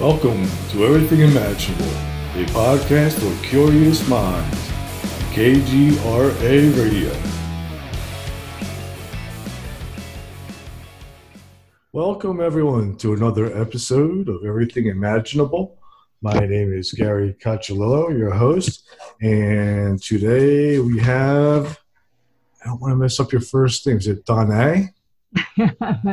Welcome to Everything Imaginable, a podcast for curious minds on KGRA Radio. Welcome, everyone, to another episode of Everything Imaginable. My name is Gary Cacciolillo, your host, and today we have, I don't want to mess up your first name, is it Danae?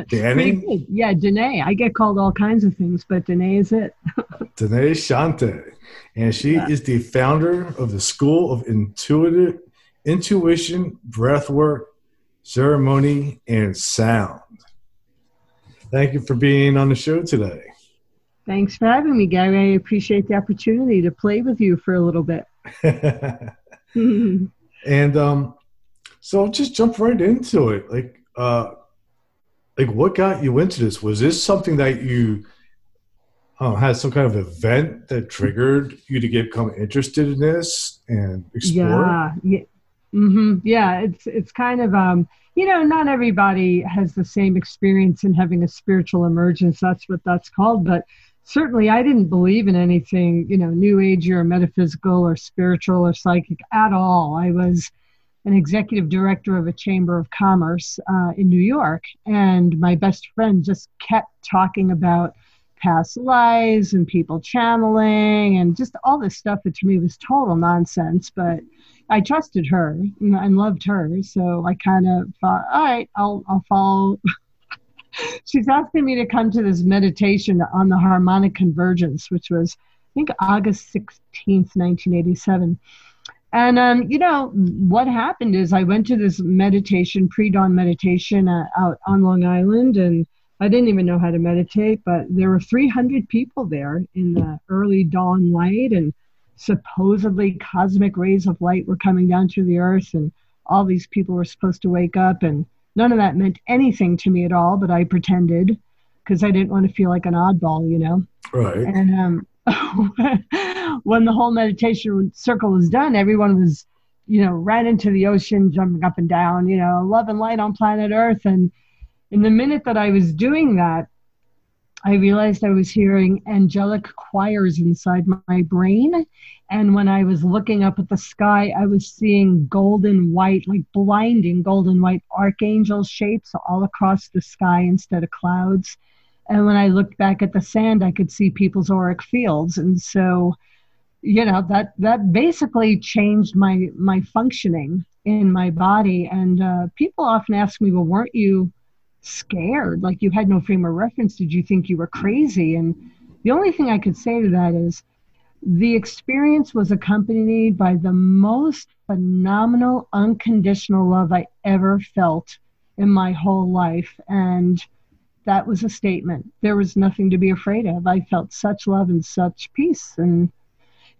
Danny? Yeah, Danae. I get called all kinds of things, but Danae is it. Danae Shante. And she yeah. is the founder of the School of Intuitive Intuition, Breathwork, Ceremony, and Sound. Thank you for being on the show today. Thanks for having me, Gary. I appreciate the opportunity to play with you for a little bit. and um, so just jump right into it. Like, uh, like what got you into this? Was this something that you uh, had some kind of event that triggered you to get become interested in this and explore? Yeah, yeah, mm-hmm. yeah. It's it's kind of um, you know, not everybody has the same experience in having a spiritual emergence. That's what that's called, but certainly I didn't believe in anything, you know, new age or metaphysical or spiritual or psychic at all. I was an executive director of a chamber of commerce uh, in New York, and my best friend just kept talking about past lives and people channeling and just all this stuff that to me was total nonsense. But I trusted her and loved her, so I kind of thought, all right, I'll I'll follow. She's asking me to come to this meditation on the harmonic convergence, which was I think August sixteenth, nineteen eighty seven and um, you know what happened is I went to this meditation, pre-dawn meditation uh, out on Long Island, and I didn't even know how to meditate, but there were 300 people there in the early dawn light, and supposedly cosmic rays of light were coming down to the earth, and all these people were supposed to wake up, and none of that meant anything to me at all, but I pretended because I didn't want to feel like an oddball, you know. Right. And um, when the whole meditation circle was done, everyone was, you know, ran into the ocean, jumping up and down, you know, love and light on planet Earth. And in the minute that I was doing that, I realized I was hearing angelic choirs inside my brain. And when I was looking up at the sky, I was seeing golden white, like blinding golden white archangel shapes all across the sky instead of clouds. And when I looked back at the sand, I could see people's auric fields. And so, you know, that that basically changed my my functioning in my body. And uh, people often ask me, "Well, weren't you scared? Like you had no frame of reference? Did you think you were crazy?" And the only thing I could say to that is, the experience was accompanied by the most phenomenal, unconditional love I ever felt in my whole life, and that was a statement. There was nothing to be afraid of. I felt such love and such peace. And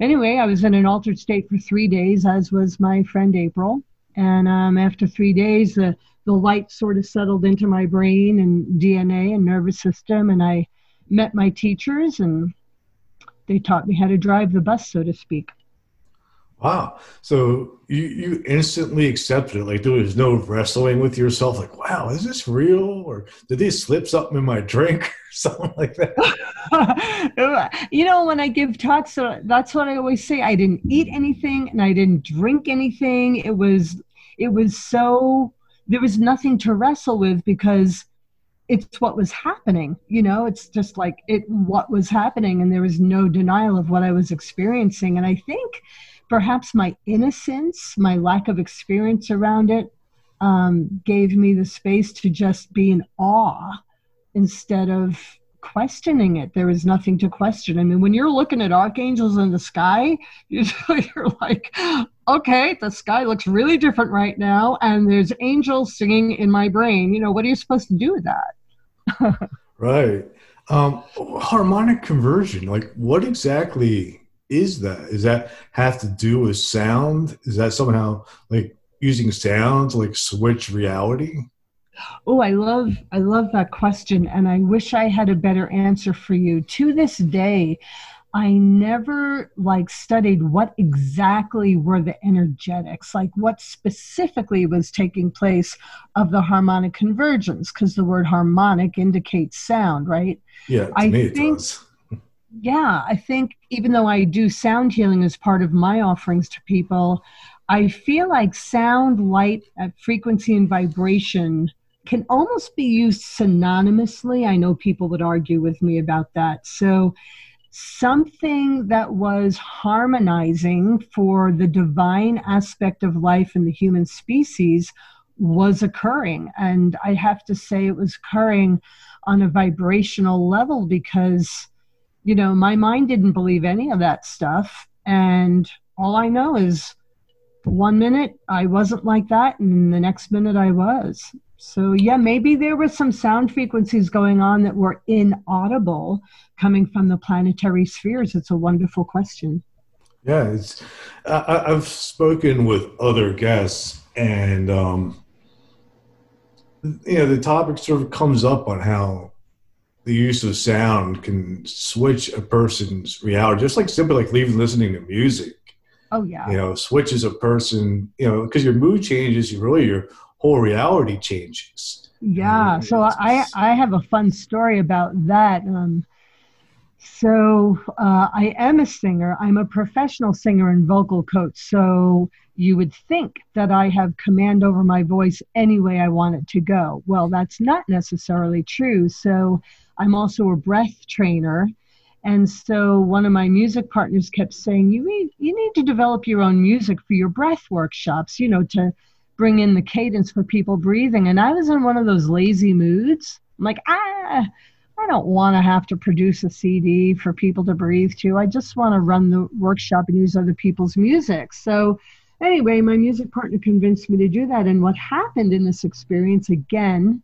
anyway, I was in an altered state for three days, as was my friend April. And um, after three days, the, the light sort of settled into my brain and DNA and nervous system. And I met my teachers, and they taught me how to drive the bus, so to speak. Wow. So you, you instantly accepted it. Like there was no wrestling with yourself. Like, wow, is this real? Or did they slip something in my drink or something like that? you know, when I give talks, so that's what I always say. I didn't eat anything and I didn't drink anything. It was, it was so, there was nothing to wrestle with because it's what was happening. You know, it's just like it, what was happening. And there was no denial of what I was experiencing. And I think, perhaps my innocence, my lack of experience around it, um, gave me the space to just be in awe instead of questioning it. There was nothing to question. I mean, when you're looking at archangels in the sky, you're like, okay, the sky looks really different right now, and there's angels singing in my brain. You know, what are you supposed to do with that? right. Um, harmonic convergence, like what exactly is that? Is that have to do with sound? Is that somehow like using sound to like switch reality? Oh, I love I love that question and I wish I had a better answer for you. To this day, I never like studied what exactly were the energetics, like what specifically was taking place of the harmonic convergence, because the word harmonic indicates sound, right? Yeah, I think, does yeah, I think even though I do sound healing as part of my offerings to people, I feel like sound, light, uh, frequency, and vibration can almost be used synonymously. I know people would argue with me about that. So, something that was harmonizing for the divine aspect of life in the human species was occurring. And I have to say, it was occurring on a vibrational level because, you know, my mind didn't believe any of that stuff. And all I know is one minute I wasn't like that, and the next minute I was. So, yeah, maybe there were some sound frequencies going on that were inaudible coming from the planetary spheres. It's a wonderful question. Yeah, it's. I, have spoken with other guests, and um, you know, the topic sort of comes up on how the use of sound can switch a person's reality, just like simply like leaving listening to music. Oh yeah. You know, switches a person, you know, because your mood changes, you really your whole reality changes. Yeah. So I I have a fun story about that. Um, so uh, I am a singer. I'm a professional singer and vocal coach. So you would think that I have command over my voice any way I want it to go. Well, that's not necessarily true. So I'm also a breath trainer. And so one of my music partners kept saying, you need, you need to develop your own music for your breath workshops, you know, to bring in the cadence for people breathing. And I was in one of those lazy moods. I'm like, ah, I don't want to have to produce a CD for people to breathe to. I just want to run the workshop and use other people's music. So Anyway, my music partner convinced me to do that. And what happened in this experience, again,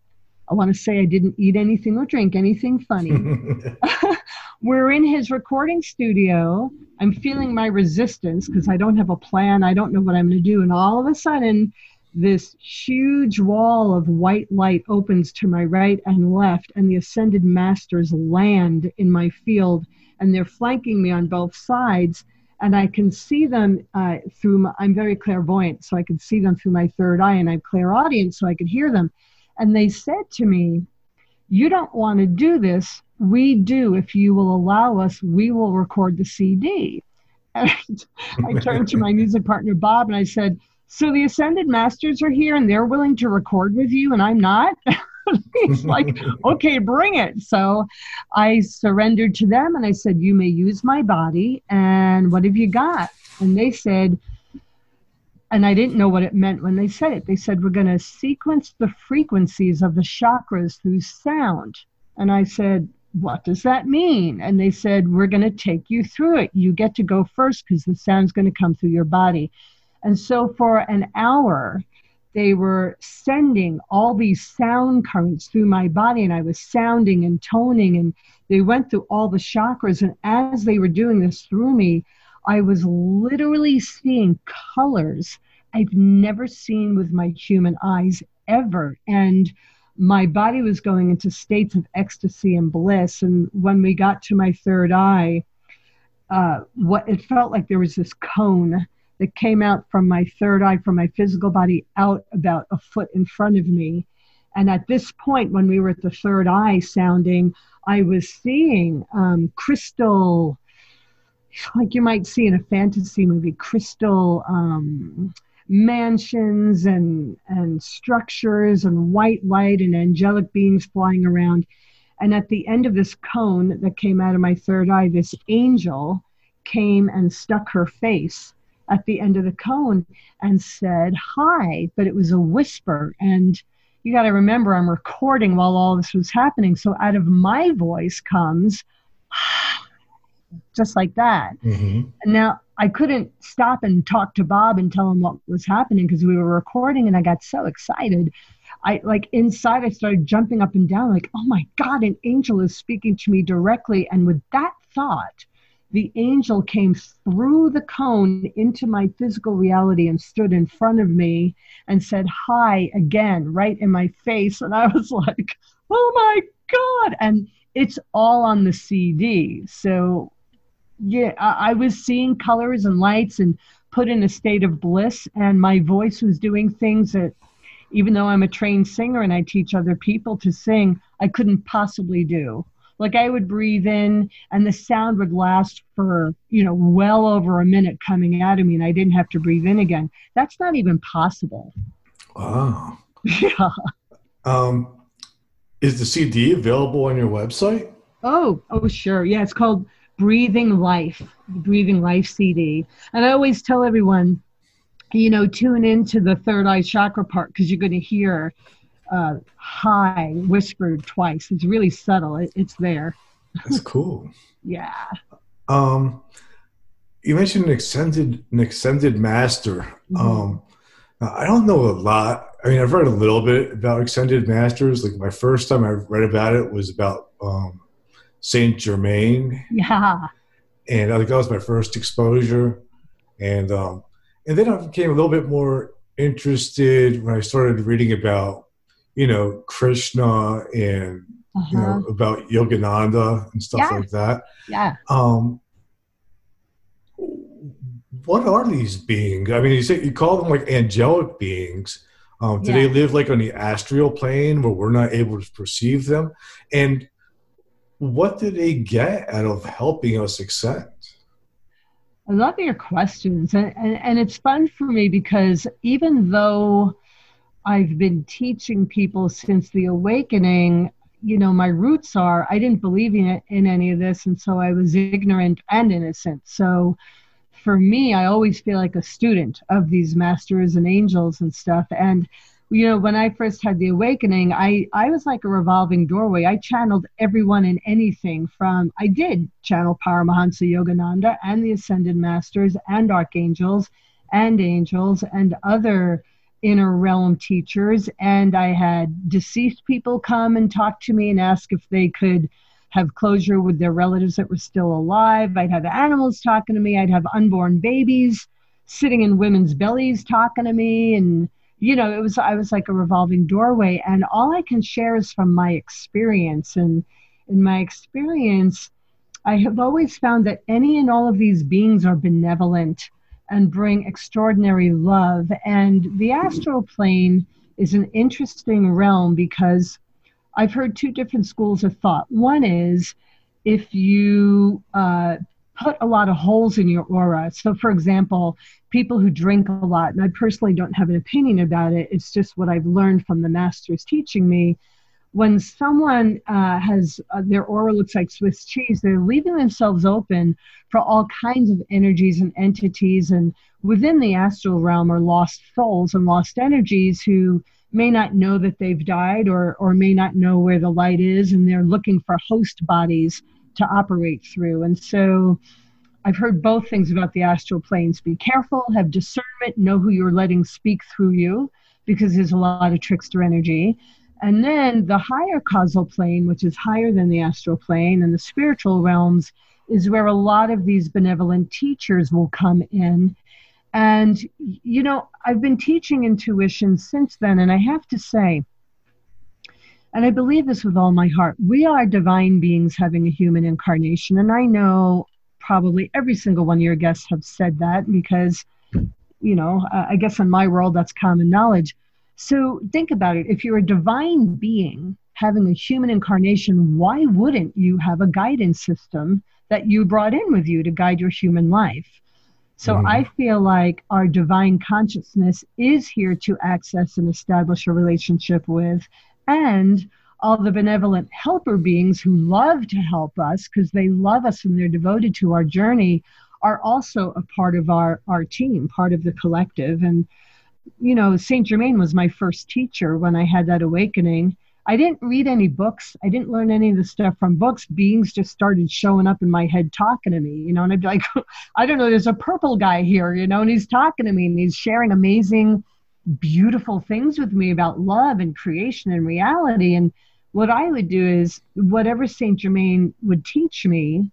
I want to say I didn't eat anything or drink anything funny. We're in his recording studio. I'm feeling my resistance because I don't have a plan. I don't know what I'm going to do. And all of a sudden, this huge wall of white light opens to my right and left, and the ascended masters land in my field, and they're flanking me on both sides and I can see them uh, through. My, I'm very clairvoyant, so I can see them through my third eye, and I'm clairaudient, so I could hear them. And they said to me, "You don't want to do this. We do. If you will allow us, we will record the CD." And I turned to my music partner Bob, and I said, "So the Ascended Masters are here, and they're willing to record with you, and I'm not." He's like, okay, bring it. So I surrendered to them and I said, you may use my body. And what have you got? And they said, and I didn't know what it meant when they said it. They said, we're going to sequence the frequencies of the chakras through sound. And I said, what does that mean? And they said, we're going to take you through it. You get to go first because the sound's going to come through your body. And so for an hour, they were sending all these sound currents through my body and I was sounding and toning and they went through all the chakras and as they were doing this through me I was literally seeing colors I've never seen with my human eyes ever. And my body was going into states of ecstasy and bliss. And when we got to my third eye uh, what it felt like there was this cone that came out from my third eye, from my physical body, out about a foot in front of me. And at this point, when we were at the third eye sounding, I was seeing um, crystal, like you might see in a fantasy movie, crystal um, mansions and, and structures and white light and angelic beings flying around. And at the end of this cone that came out of my third eye, this angel came and stuck her face at the end of the cone and said hi, but it was a whisper. And you got to remember, I'm recording while all this was happening. So out of my voice comes just like that. Mm-hmm. And now I couldn't stop and talk to Bob and tell him what was happening because we were recording and I got so excited. I like inside I started jumping up and down like, "Oh my god, an angel is speaking to me directly." And with that thought, the angel came through the cone into my physical reality and stood in front of me and said hi again right in my face. And i was like oh my god. And it's all on the cd so yeah I, I was seeing colors and lights and put in a state of bliss. And my voice was doing things that even though i'm a trained singer and i teach other people to sing i couldn't possibly do Like I would breathe in and the sound would last for, you know, well over a minute coming out of me and I didn't have to breathe in again. That's not even possible. Wow. Yeah. Um, is the CD available on your website? Oh, oh, sure. Yeah, it's called Breathing Life, Breathing Life CD. And I always tell everyone, you know, tune into the third eye chakra part because you're going to hear uh, high whispered twice. It's really subtle. It, it's there. That's cool. yeah. Um, you mentioned an extended an extended master. Mhm. Um, I don't know a lot. I mean, I've read a little bit about extended masters. Like my first time I read about it was about um, Saint Germain, Yeah. and I think that was my first exposure. And um, and then I became a little bit more interested when I started reading about, you know, Krishna and Uh-huh. you know about Yogananda and stuff Yeah. like that. yeah. Um, what are these beings? I mean, you say you call them like angelic beings. Um, do they live like on the astral plane where we're not able to perceive them? And what do they get out of helping us ascend? I love your questions. And, and, and it's fun for me because even though I've been teaching people since the awakening, you know, my roots are I didn't believe in, in any of this. And so I was ignorant and innocent. So for me, I always feel like a student of these masters and angels and stuff. And you know, when I first had the awakening, I, I was like a revolving doorway. I channeled everyone and anything from, I did channel Paramahansa Yogananda and the Ascended Masters and Archangels and angels and other inner realm teachers. And I had deceased people come and talk to me and ask if they could have closure with their relatives that were still alive. I'd have animals talking to me. I'd have unborn babies sitting in women's bellies talking to me and you know it was i was like a revolving doorway and all i can share is from my experience and in my experience i have always found that any and all of these beings are benevolent and bring extraordinary love and the astral plane is an interesting realm because i've heard two different schools of thought one is if you uh, put a lot of holes in your aura so for example people who drink a lot, and I personally don't have an opinion about it, it's just what I've learned from the masters teaching me. When someone uh, has uh, their aura looks like Swiss cheese, they're leaving themselves open for all kinds of energies and entities. And within the astral realm are lost souls and lost energies who may not know that they've died or, or may not know where the light is, and they're looking for host bodies to operate through. And so, I've heard both things about the astral planes. Be careful, have discernment, know who you're letting speak through you, because there's a lot of trickster energy. And then the higher causal plane, which is higher than the astral plane, and the spiritual realms, is where a lot of these benevolent teachers will come in. And, you know, I've been teaching intuition since then, and I have to say, and I believe this with all my heart, we are divine beings having a human incarnation. And I know probably every single one of your guests have said that because you know i guess in my world that's common knowledge so think about it if you're a divine being having a human incarnation why wouldn't you have a guidance system that you brought in with you to guide your human life so Mhm. i feel like our divine consciousness is here to access and establish a relationship with and all the benevolent helper beings who love to help us because they love us and they're devoted to our journey are also a part of our, our team, part of the collective. And, you know, St. Germain was my first teacher when I had that awakening. I didn't read any books. I didn't learn any of the stuff from books. Beings just started showing up in my head talking to me, you know, and I'd be like, I don't know, there's a purple guy here, you know, and he's talking to me and he's sharing amazing, beautiful things with me about love and creation and reality. And what I would do is whatever Saint Germain would teach me,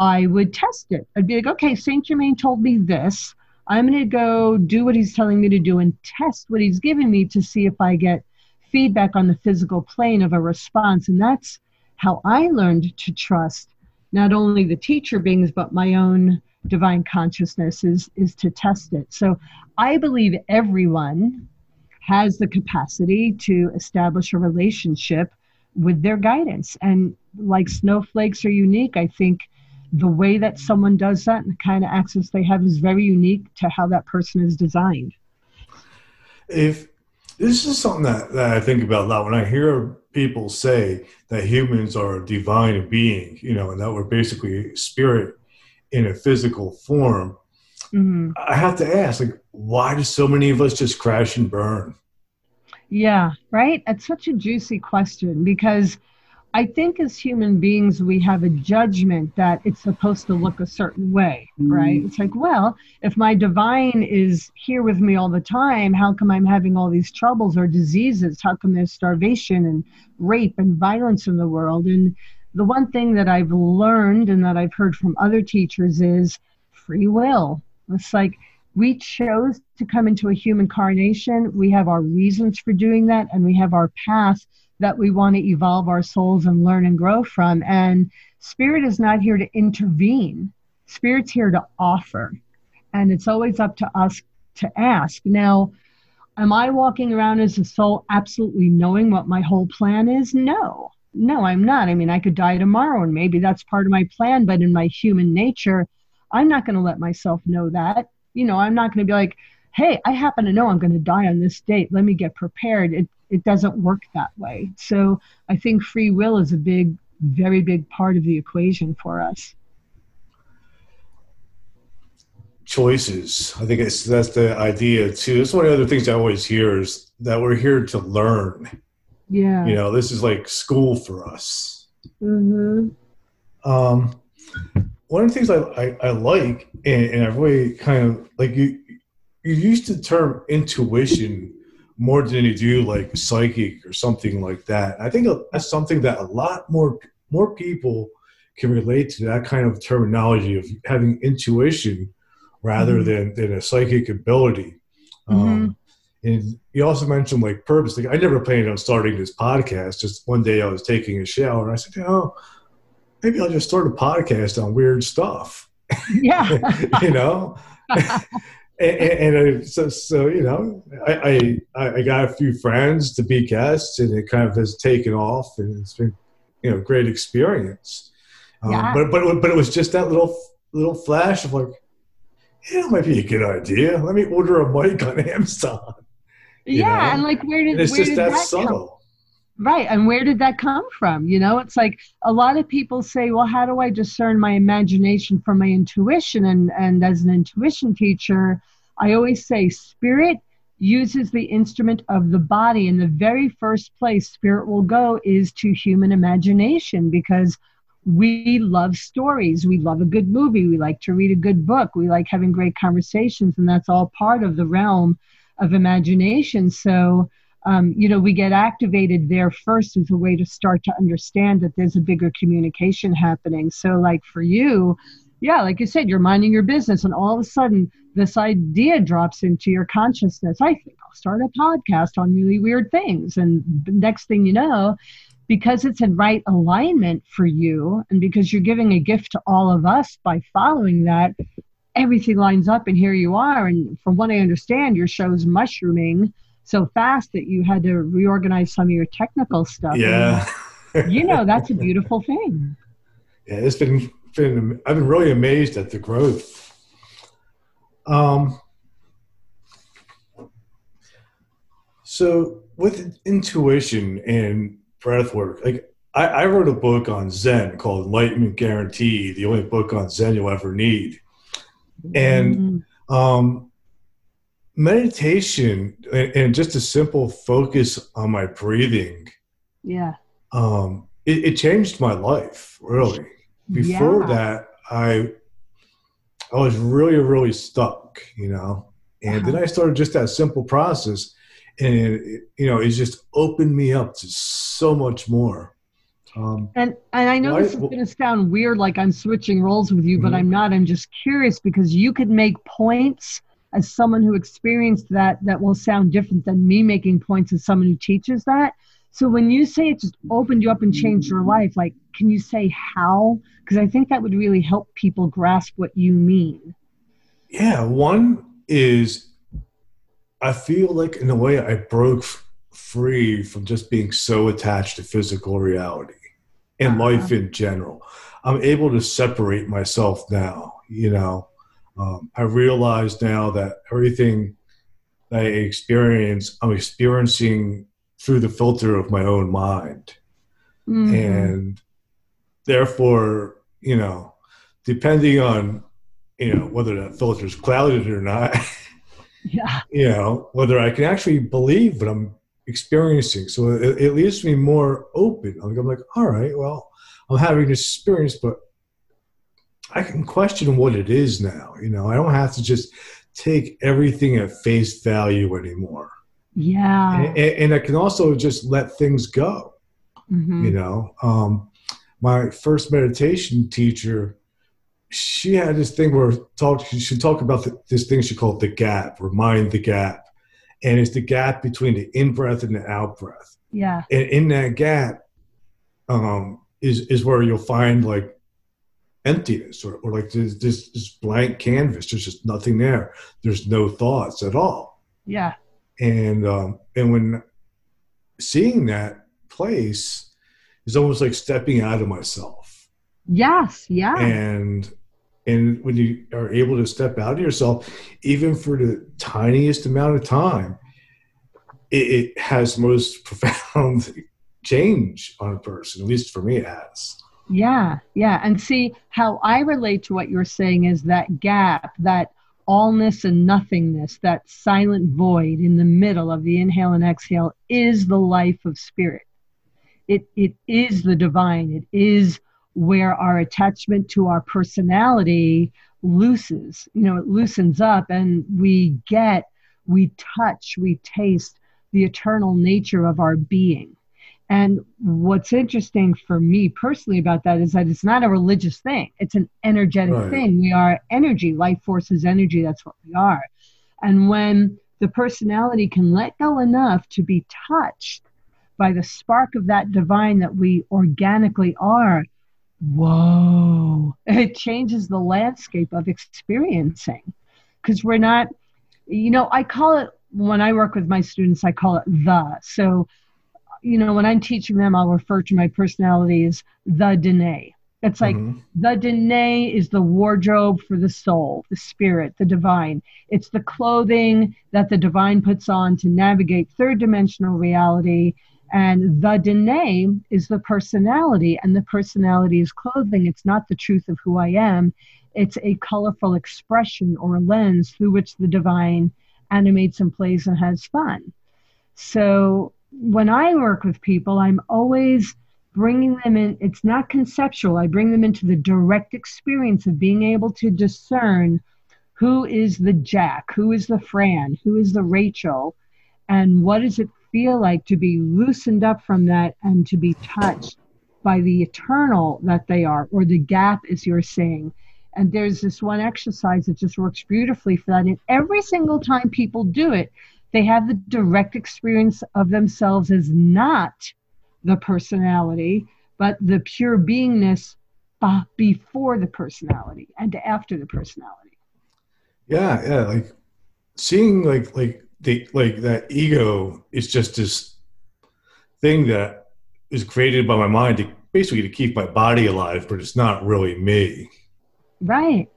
I would test it. I'd be like, okay, Saint Germain told me this. I'm going to go do what he's telling me to do and test what he's giving me to see if I get feedback on the physical plane of a response. And that's how I learned to trust not only the teacher beings, but my own divine consciousness is, is to test it. So I believe everyone has the capacity to establish a relationship with their guidance. And like snowflakes are unique, I think the way that someone does that and the kind of access they have is very unique to how that person is designed. If this is something that, that I think about a lot when I hear people say that humans are a divine being, you know, and that we're basically spirit in a physical form. Mm-hmm. I have to ask, like, why do so many of us just crash and burn? Yeah, right. That's such a juicy question because I think as human beings, we have a judgment that it's supposed to look a certain way, right? Mm. It's like, well, if my divine is here with me all the time, how come I'm having all these troubles or diseases? How come there's starvation and rape and violence in the world? And the one thing that I've learned and that I've heard from other teachers is free will. It's like, we chose to come into a human carnation. We have our reasons for doing that, and we have our path that we want to evolve our souls and learn and grow from. And spirit is not here to intervene, spirit's here to offer. And it's always up to us to ask. Now, am I walking around as a soul absolutely knowing what my whole plan is? No. No, I'm not. I mean, I could die tomorrow and maybe that's part of my plan, but in my human nature, I'm not going to let myself know that. You know, I'm not going to be like, hey, I happen to know I'm going to die on this date. Let me get prepared. It, it doesn't work that way. So I think free will is a big, very big part of the equation for us. Choices. I think it's that's the idea too. It's one of the other things I always hear is that we're here to learn. Yeah. You know, this is like school for us. Mm-hmm. Um, one of the things I, I, I like, and, and I really kind of like you, you used the term intuition more than you do like psychic or something like that. I think that's something that a lot more more people can relate to that kind of terminology of having intuition rather mm-hmm. than than a psychic ability. Mm-hmm. Um, and you also mentioned like purpose. Like I never planned on starting this podcast. Just one day I was taking a shower and I said, "Oh, maybe I'll just start a podcast on weird stuff." Yeah, you know. and, and, so, so you know, I, I I got a few friends to be guests, and it kind of has taken off, and it's been you know great experience. Um, yeah. But but but it was just that little little flash of like, yeah, it might be a good idea. Let me order a mic on Amazon. Yeah, know? and like where did and it's where just did that, that subtle. Right. And where did that come from? You know, it's like a lot of people say, well, how do I discern my imagination from my intuition? And, and as an intuition teacher, I always say spirit uses the instrument of the body. And the very first place spirit will go is to human imagination because we love stories. We love a good movie. We like to read a good book. We like having great conversations. And that's all part of the realm of imagination. So, um, you know, we get activated there first as a way to start to understand that there's a bigger communication happening. So, like for you, yeah, like you said, you're minding your business, and all of a sudden, this idea drops into your consciousness. I think I'll start a podcast on really weird things. And next thing you know, because it's in right alignment for you, and because you're giving a gift to all of us by following that, everything lines up, and here you are. And from what I understand, your show's mushrooming so fast that you had to reorganize some of your technical stuff. Yeah. And, you know, that's a beautiful thing. Yeah, it's been, been I've been really amazed at the growth. Um, so with intuition and breath work, like I, I wrote a book on Zen called Enlightenment Guarantee, the only book on Zen you'll ever need. And mm-hmm. um, meditation and, just a simple focus on my breathing yeah um it, it changed my life really before yeah. that i i was really really stuck you know and uh-huh. then i started just that simple process and it, you know it just opened me up to so much more um, and and I know this is going to sound weird, like I'm switching roles with you, but mm-hmm. I'm not. I'm just curious because you could make points as someone who experienced that that will sound different than me making points as someone who teaches that so when you say it just opened you up and changed your life like can you say how because i think that would really help people grasp what you mean yeah one is i feel like in a way i broke free from just being so attached to physical reality and uh-huh. life in general. I'm able to separate myself now. You know, um, I realize now that everything that I experience, I'm experiencing through the filter of my own mind. Mm-hmm. And therefore, you know, depending on, you know, whether that filter is clouded or not, yeah. you know, whether I can actually believe what I'm experiencing. So it, it leaves me more open. I'm like, all right, well, I'm having this experience, but I can question what it is now. You know, I don't have to just take everything at face value anymore. Yeah. And, and I can also just let things go. Mm-hmm. You know, um, my first meditation teacher, she had this thing where talk, she talked about the, this thing she called the gap, or mind the gap. And it's the gap between the in breath and the out breath. Yeah. And in that gap um, is, is where you'll find like emptiness or, or like this, this, this blank canvas. There's just nothing there. There's no thoughts at all. Yeah. And um, and when seeing that place is almost like stepping out of myself. Yes. Yeah. And and when you are able to step out of yourself, even for the tiniest amount of time, it, it has most profound change on a person. At least for me, it has. Yeah, yeah. And see how I relate to what you're saying is that gap, that allness and nothingness, that silent void in the middle of the inhale and exhale is the life of spirit. It, it is the divine. It is where our attachment to our personality loosens. You know, it loosens up and we get, we touch, we taste the eternal nature of our being. And what's interesting for me personally about that is that it's not a religious thing, it's an energetic right. thing. We are energy, life force is energy, that's what we are. And when the personality can let go enough to be touched by the spark of that divine that we organically are, whoa, it changes the landscape of experiencing. Because we're not, you know, I call it, when I work with my students, I call it the. So you know, when I'm teaching them, I'll refer to my personality as the Danae. It's like mm-hmm. the Danae is the wardrobe for the soul, the spirit, the divine. It's the clothing that the divine puts on to navigate third dimensional reality. And the Danae is the personality, and the personality is clothing. It's not the truth of who I am, it's a colorful expression or a lens through which the divine animates and plays and has fun. So when I work with people, I'm always bringing them in. It's not conceptual. I bring them into the direct experience of being able to discern who is the Jack, who is the Fran, who is the Rachel, and what does it feel like to be loosened up from that and to be touched by the eternal that they are, or the gap, as you're saying. And there's this one exercise that just works beautifully for that. And every single time people do it, they have the direct experience of themselves as not the personality, but the pure beingness before the personality and after the personality. Yeah, yeah, like seeing like like the like that ego is just this thing that is created by my mind to basically to keep my body alive, but it's not really me. Right.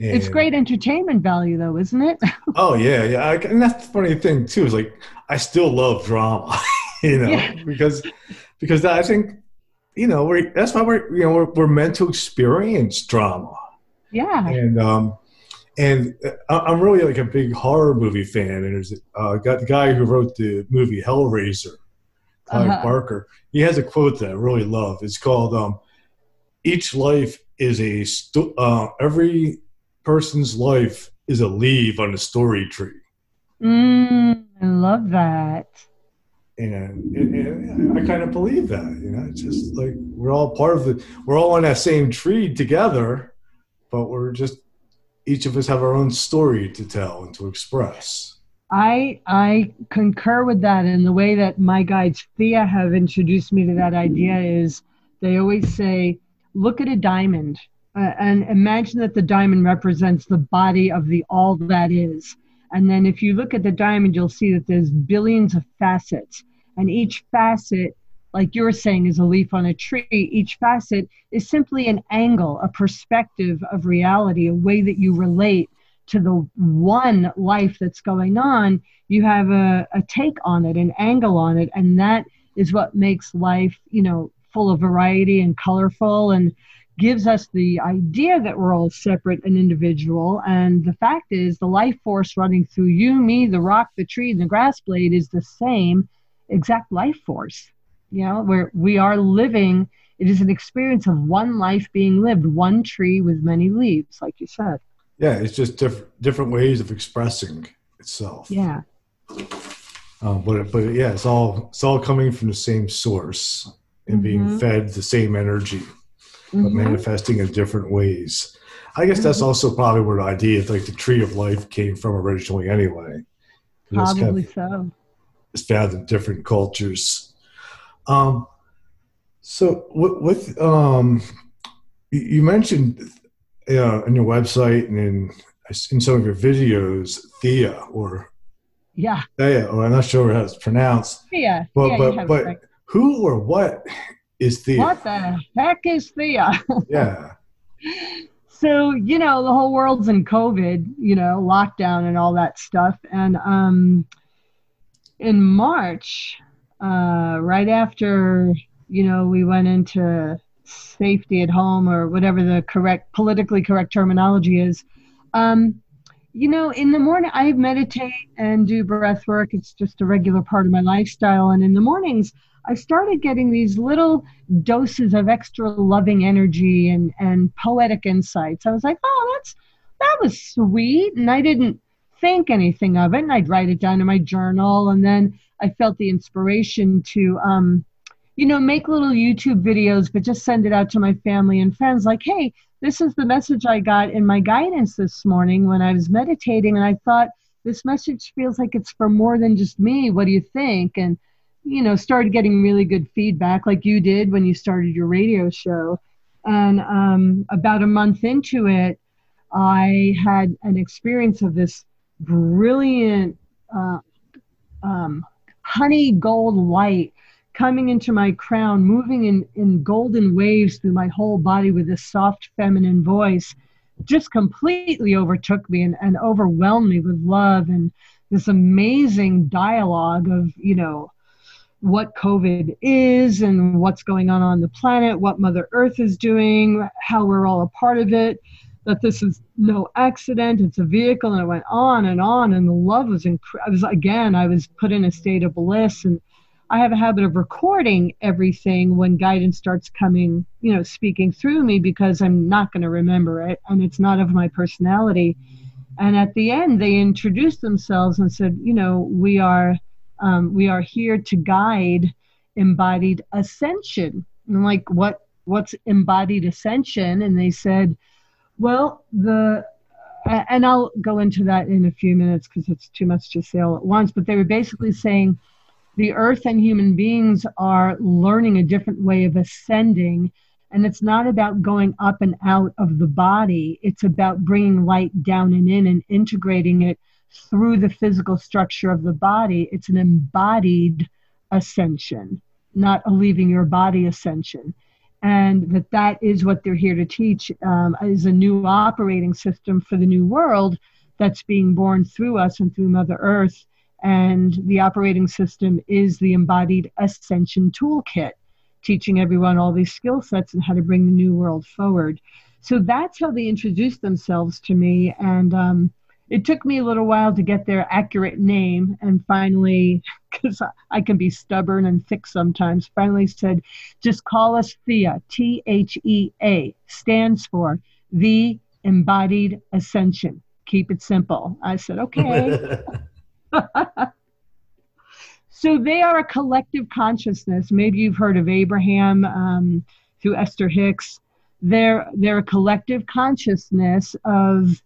And it's great entertainment value, though, isn't it? oh yeah, yeah. I, and that's the funny thing too is like I still love drama, you know, yeah. because because I think you know we that's why we're you know we're, we're meant to experience drama. Yeah. And um, and uh, I'm really like a big horror movie fan, and there's uh, got the guy who wrote the movie Hellraiser, Clive uh-huh. Barker. He has a quote that I really love. It's called um, "Each life is a sto- uh, every person's life is a leaf on a story tree. Mm, I love that. And, and, and I kind of believe that, you know, it's just like we're all part of the, we're all on that same tree together, but we're just, each of us have our own story to tell and to express. I I concur with that, and the way that my guides Thea have introduced me to that idea is they always say, look at a diamond uh, and imagine that the diamond represents the body of the all that is And then if you look at the diamond, you'll see that there's billions of facets. And each facet, like you're saying, is a leaf on a tree. Each facet is simply an angle, a perspective of reality, a way that you relate to the one life that's going on. You have a, a take on it, an angle on it. And that is what makes life, you know, full of variety and colorful and gives us the idea that we're all separate and individual. And the fact is, the life force running through you, me, the rock, the tree, and the grass blade is the same exact life force. You know, where we are living, it is an experience of one life being lived, one tree with many leaves, like you said. Yeah, it's just different different ways of expressing itself. Yeah. Um, but but yeah, it's all it's all coming from the same source and being mm-hmm. fed the same energy, but mm-hmm. manifesting in different ways. I guess mm-hmm. that's also probably where the idea, of like the tree of life, came from originally, anyway. Probably kind of, so. It's found in different cultures. Um, so with, with um, you mentioned uh, on your website and in in some of your videos, Thea or yeah. Thea, or I'm not sure how it's pronounced. Thea. But yeah, but but right. who or what is Thea? What the heck is Thea? yeah. So, you know, the whole world's in COVID, you know, lockdown and all that stuff. And um in March, uh, right after, you know, we went into safety at home or whatever the correct politically correct terminology is. Um, you know, in the morning, I meditate and do breath work. It's just a regular part of my lifestyle. And in the mornings, I started getting these little doses of extra loving energy and, and poetic insights. I was like, oh, that's that was sweet. And I didn't think anything of it. And I'd write it down in my journal. And then I felt the inspiration to, um, you know, make little YouTube videos, but just send it out to my family and friends like, hey, this is the message I got in my guidance this morning when I was meditating. And I thought, this message feels like it's for more than just me. What do you think? And, you know, started getting really good feedback like you did when you started your radio show. And um, about a month into it, I had an experience of this brilliant uh, um, honey gold light coming into my crown, moving in, in golden waves through my whole body with this soft feminine voice, just completely overtook me and, and overwhelmed me with love and this amazing dialogue of, you know, what COVID is and what's going on on the planet, what Mother Earth is doing, how we're all a part of it, that this is no accident, it's a vehicle. And it went on and on. And the love was incredible. was, again, I was put in a state of bliss and I have a habit of recording everything when guidance starts coming, you know, speaking through me because I'm not going to remember it and it's not of my personality. And at the end, they introduced themselves and said, you know, we are um, we are here to guide embodied ascension. And like, what what's embodied ascension? And they said, well, the and I'll go into that in a few minutes because it's too much to say all at once. But they were basically saying the earth and human beings are learning a different way of ascending. And it's not about going up and out of the body, it's about bringing light down and in and integrating it through the physical structure of the body. It's an embodied ascension, not a leaving your body ascension. And that that is what they're here to teach um, is a new operating system for the new world that's being born through us and through Mother Earth and the operating system is the embodied ascension toolkit, teaching everyone all these skill sets and how to bring the new world forward. So that's how they introduced themselves to me. And um, it took me a little while to get their accurate name. And finally, because I can be stubborn and thick sometimes, finally said, just call us Thea. T H E A stands for the embodied ascension. Keep it simple. I said, okay. so they are a collective consciousness. Maybe you've heard of Abraham um, through Esther Hicks. They're, they're a collective consciousness of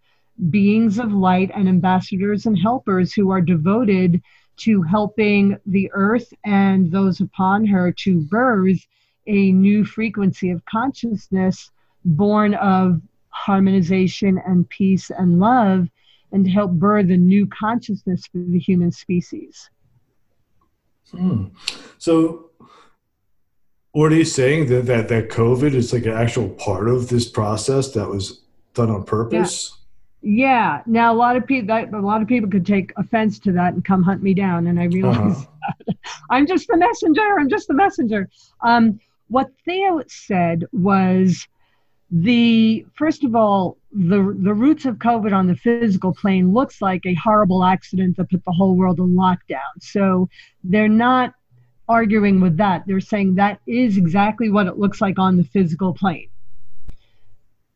beings of light and ambassadors and helpers who are devoted to helping the earth and those upon her to birth a new frequency of consciousness born of harmonization and peace and love and to help birth a new consciousness for the human species. Hmm. So, what are you saying that, that that COVID is like an actual part of this process that was done on purpose? Yeah. Yeah. Now a lot of people that a lot of people could take offense to that and come hunt me down, and I realize uh-huh. I'm just the messenger. I'm just the messenger. Um, what Thea said was the first of all the the roots of covid on the physical plane looks like a horrible accident that put the whole world in lockdown so they're not arguing with that they're saying that is exactly what it looks like on the physical plane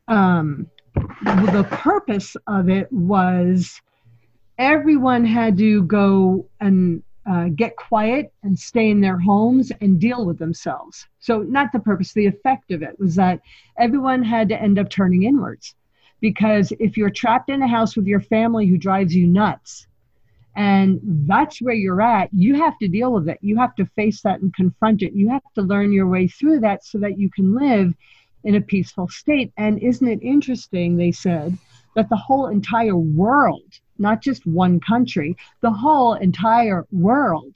um, the purpose of it was everyone had to go and uh, get quiet and stay in their homes and deal with themselves. So, not the purpose, the effect of it was that everyone had to end up turning inwards. Because if you're trapped in a house with your family who drives you nuts, and that's where you're at, you have to deal with it. You have to face that and confront it. You have to learn your way through that so that you can live in a peaceful state. And isn't it interesting, they said, that the whole entire world not just one country, the whole entire world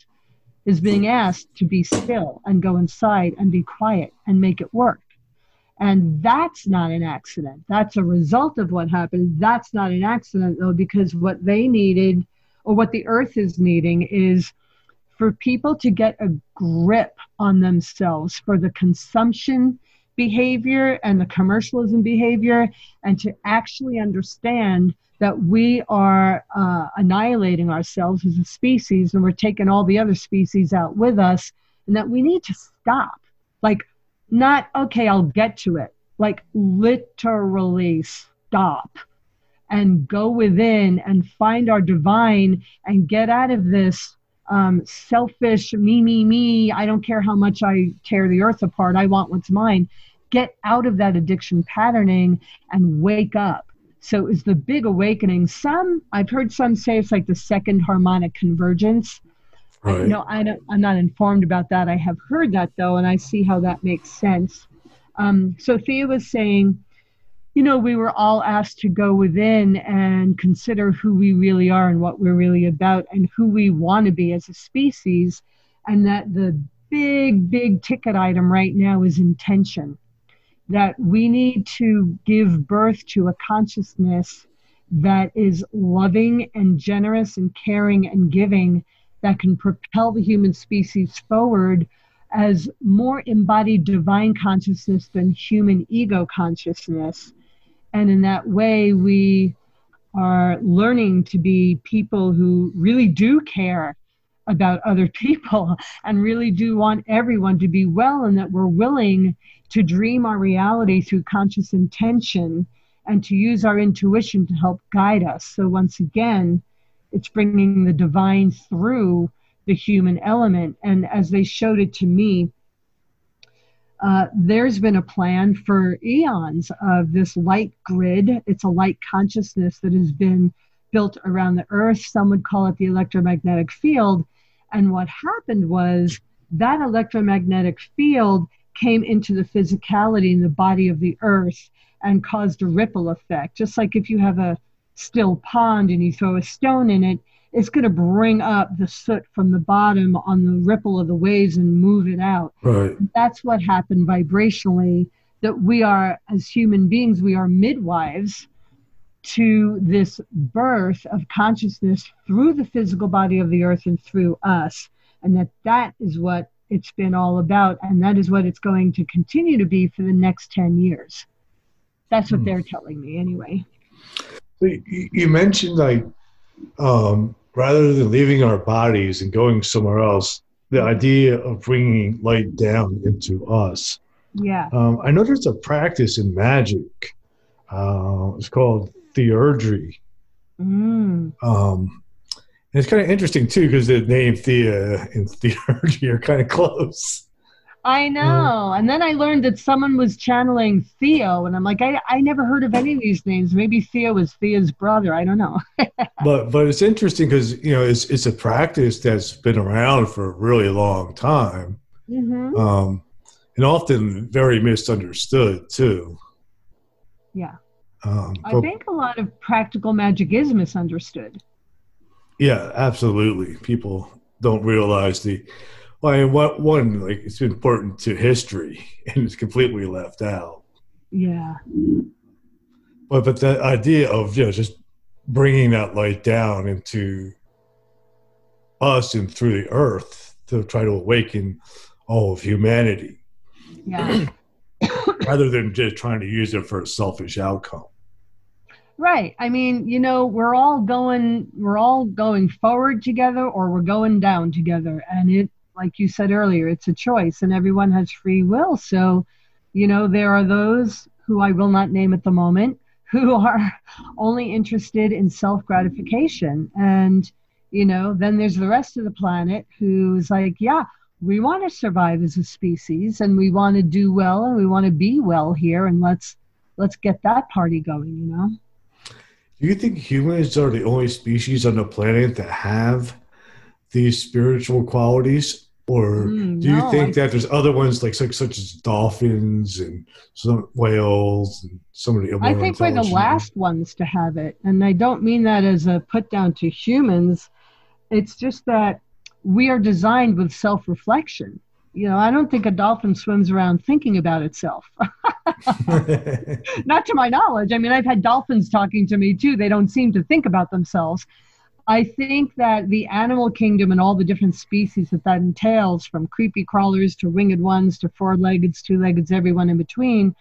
is being asked to be still and go inside and be quiet and make it work. And that's not an accident. That's a result of what happened. That's not an accident, though, because what they needed, or what the earth is needing, is for people to get a grip on themselves for the consumption behavior and the commercialism behavior, and to actually understand that we are uh, annihilating ourselves as a species and we're taking all the other species out with us, and that we need to stop. Like, not, okay, I'll get to it. Like, literally stop and go within and find our divine and get out of this um, selfish, me, me, me. I don't care how much I tear the earth apart. I want what's mine. Get out of that addiction patterning and wake up so it's the big awakening. Some I've heard some say it's like the second harmonic convergence. Right. I, you know, I don't, I'm not informed about that. I have heard that though, and I see how that makes sense. Um, so Thea was saying, you know, we were all asked to go within and consider who we really are and what we're really about and who we want to be as a species, and that the big, big ticket item right now is intention that we need to give birth to a consciousness that is loving and generous and caring and giving that can propel the human species forward as more embodied divine consciousness than human ego consciousness. And in that way, we are learning to be people who really do care about other people and really do want everyone to be well and that we're willing to dream our reality through conscious intention and to use our intuition to help guide us. So, once again, it's bringing the divine through the human element. And as they showed it to me, uh, there's been a plan for eons of this light grid. It's a light consciousness that has been built around the earth. Some would call it the electromagnetic field. And what happened was that electromagnetic field came into the physicality in the body of the earth and caused a ripple effect. Just like if you have a still pond and you throw a stone in it, it's going to bring up the soot from the bottom on the ripple of the waves and move it out. Right. That's what happened vibrationally. That we are, as human beings, we are midwives to this birth of consciousness through the physical body of the earth and through us. And that that is what it's been all about. And that is what it's going to continue to be for the next 10 years. That's what mm. they're telling me anyway. You mentioned like um, rather than leaving our bodies and going somewhere else, the mm-hmm. idea of bringing light down into us. Yeah. Um, I know there's a practice in magic. Uh, it's called theurgy. Mm. Um, and it's kind of interesting too because the name Thea and theurgy are kind of close. I know. and then I learned that someone was channeling Theo, and I'm like, I, I never heard of any of these names. Maybe Theo was Thea's brother. I don't know. but but it's interesting because you know it's it's a practice that's been around for a really long time, mm-hmm. um, and often very misunderstood too. Yeah. Um, I think a lot of practical magic is misunderstood. Yeah, absolutely. People don't realize the. Well, I mean, what one like it's important to history and it's completely left out. Yeah. But but the idea of you know just bringing that light down into us and through the earth to try to awaken all of humanity Yeah. rather than just trying to use it for a selfish outcome. Right. I mean, you know, we're all going we're all going forward together or we're going down together and it like you said earlier, it's a choice and everyone has free will. So, you know, there are those who I will not name at the moment who are only interested in self-gratification and you know, then there's the rest of the planet who's like, yeah, we want to survive as a species and we want to do well and we want to be well here and let's let's get that party going, you know. Do you think humans are the only species on the planet that have these spiritual qualities, or Mm, do you no, think I- that there's other ones like such, such as dolphins and some whales and some of the? I think we're the last ones to have it. And I don't mean that as a put down to humans. It's just that we are designed with self reflection. You know, I don't think a dolphin swims around thinking about itself. Not to my knowledge. I mean, I've had dolphins talking to me too. They don't seem to think about themselves. I think that the animal kingdom and all the different species that that entails, from creepy crawlers to winged ones to four leggeds, two leggeds, everyone in between,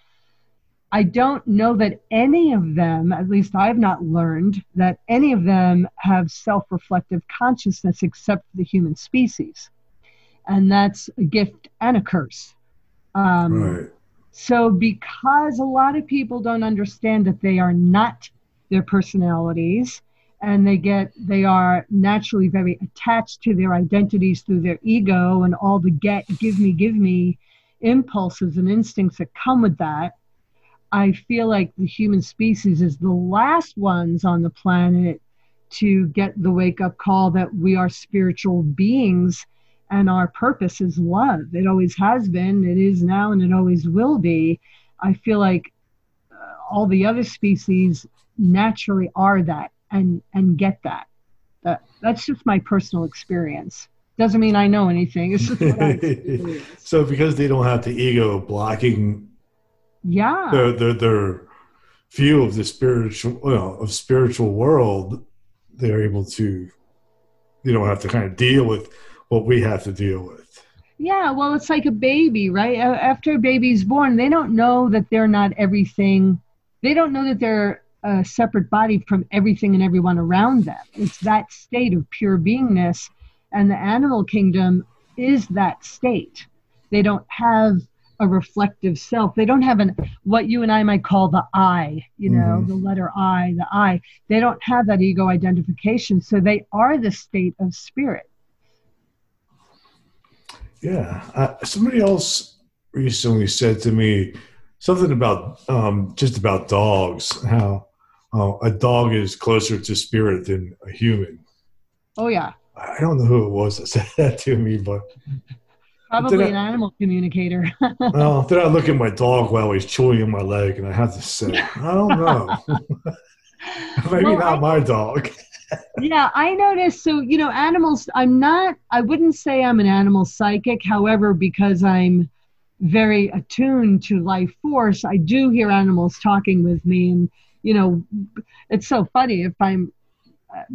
I don't know that any of them, at least I've not learned, that any of them have self reflective consciousness except the human species. And that's a gift and a curse. Um, right. so, because a lot of people don't understand that they are not their personalities, and they get they are naturally very attached to their identities through their ego and all the get, give me, give me impulses and instincts that come with that. I feel like the human species is the last ones on the planet to get the wake up call that we are spiritual beings and our purpose is love. It always has been, it is now, and it always will be. I feel like uh, all the other species naturally are that and and get that. That that's just my personal experience. Doesn't mean I know anything. It's just what so because they don't have the ego blocking Yeah. their their, their view of the spiritual you know, of spiritual world, they're able to you don't have to kind of deal with what we have to deal with. Yeah, well, it's like a baby, right? After a baby's born, they don't know that they're not everything. They don't know that they're a separate body from everything and everyone around them. It's that state of pure beingness, and the animal kingdom is that state. They don't have a reflective self. They don't have an what you and I might call the I, you know, Mhm. the letter I, the I. They don't have that ego identification, so they are the state of spirit. Yeah, uh, somebody else recently said to me something about um, just about dogs. How uh, a dog is closer to spirit than a human. Oh yeah. I don't know who it was that said that to me, but Probably I- an animal communicator. well, then I look at my dog while he's chewing on my leg, and I have to say, I don't know. Maybe Well, not I- my dog. yeah, I noticed. So, you know, animals, I'm not, I wouldn't say I'm an animal psychic. However, because I'm very attuned to life force, I do hear animals talking with me. And, you know, it's so funny if I'm,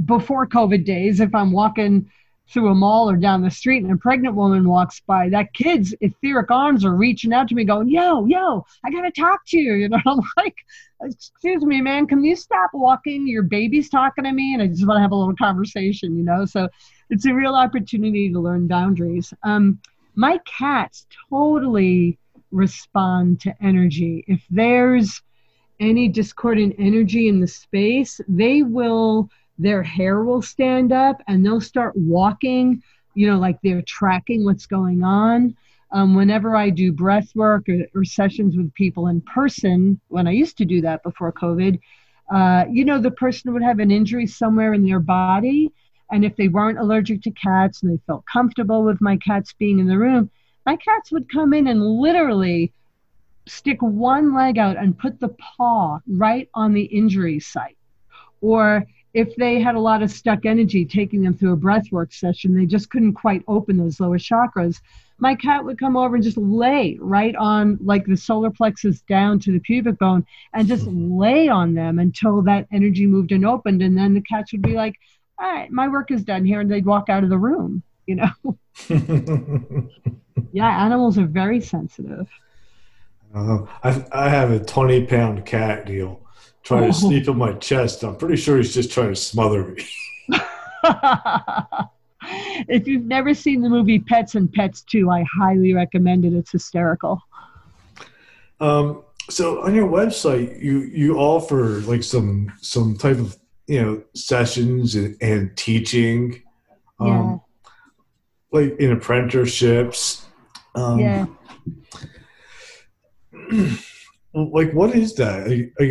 before COVID days, if I'm walking through a mall or down the street and a pregnant woman walks by, that kid's etheric arms are reaching out to me going, yo, yo, I got to talk to you. You know, I'm like, excuse me, man, can you stop walking? Your baby's talking to me and I just want to have a little conversation, you know? So it's a real opportunity to learn boundaries. Um, my cats totally respond to energy. If there's any discordant energy in the space, they will, their hair will stand up and they'll start walking, you know, like they're tracking what's going on. Um, whenever I do breath work or, or sessions with people in person, when I used to do that before COVID, uh, you know, the person would have an injury somewhere in their body. And if they weren't allergic to cats and they felt comfortable with my cats being in the room, my cats would come in and literally stick one leg out and put the paw right on the injury site. Or if they had a lot of stuck energy taking them through a breathwork session, they just couldn't quite open those lower chakras. My cat would come over and just lay right on, like the solar plexus down to the pubic bone, and just lay on them until that energy moved and opened. And then the cats would be like, all right, my work is done here. And they'd walk out of the room, you know? yeah, animals are very sensitive. Uh, I, I have a 20 pound cat deal trying oh. to sleep in my chest. I'm pretty sure he's just trying to smother me. if you've never seen the movie Pets and Pets 2, I highly recommend it. It's hysterical. Um, so on your website, you you offer like some some type of you know sessions and, and teaching, um, yeah. like in apprenticeships. Um, yeah. like what is that?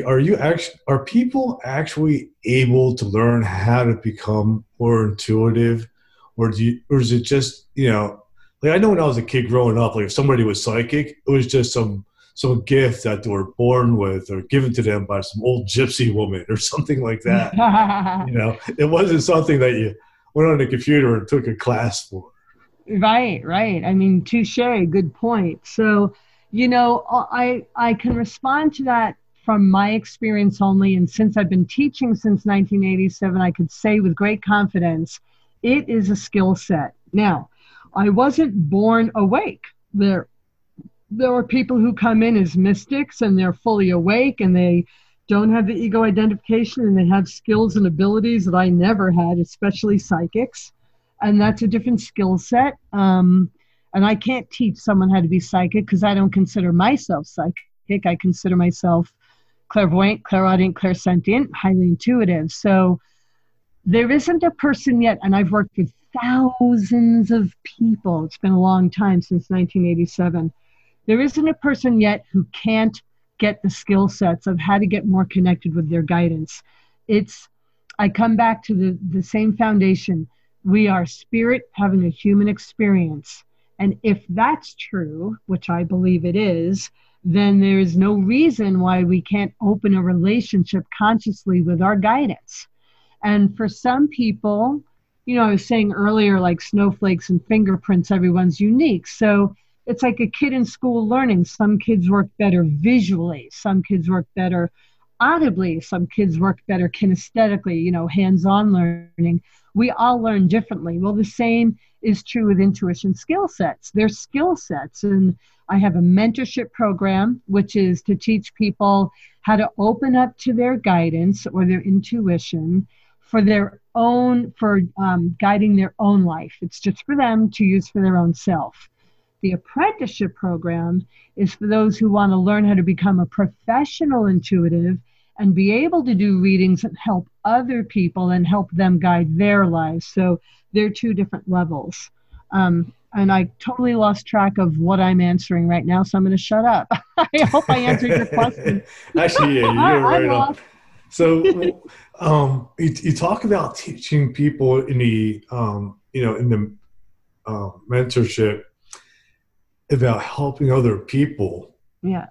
Are you actually are people actually able to learn how to become more intuitive? Or do you or is it just you know like i know when i was a kid growing up like if somebody was psychic it was just some some gift that they were born with or given to them by some old gypsy woman or something like that. You know it wasn't something that you went on the computer and took a class for. Right right. I mean touche good point. So you know i i can respond to that from my experience only and since i've been teaching since 1987 i could say with great confidence it is a skill set. Now i wasn't born awake. There there are people who come in as mystics and they're fully awake and they don't have the ego identification and they have skills and abilities that i never had especially psychics and that's a different skill set. Um, and I can't teach someone how to be psychic because I don't consider myself psychic. I consider myself clairvoyant, clairaudient, clairsentient, highly intuitive. So there isn't a person yet, and I've worked with thousands of people. It's been a long time since 1987. There isn't a person yet who can't get the skill sets of how to get more connected with their guidance. It's I come back to the, the same foundation. We are spirit having a human experience. And if that's true, which I believe it is, then there is no reason why we can't open a relationship consciously with our guidance. And for some people, you know, I was saying earlier, like snowflakes and fingerprints, everyone's unique. So it's like a kid in school learning. Some kids work better visually, some kids work better audibly, some kids work better kinesthetically, you know, hands on learning. We all learn differently. Well, the same is true with intuition skill sets. They're skill sets. And I have a mentorship program, which is to teach people how to open up to their guidance or their intuition for their own, for um, guiding their own life. It's just for them to use for their own self. The apprenticeship program is for those who want to learn how to become a professional intuitive and be able to do readings and help other people and help them guide their lives. So they're two different levels. Um, and I totally lost track of what I'm answering right now, so I'm going to shut up. I hope I answered your question. Actually, yeah, you're right on. So, um, you, you, talk about teaching people in the, um, you know, in the uh, mentorship about helping other people. Yeah.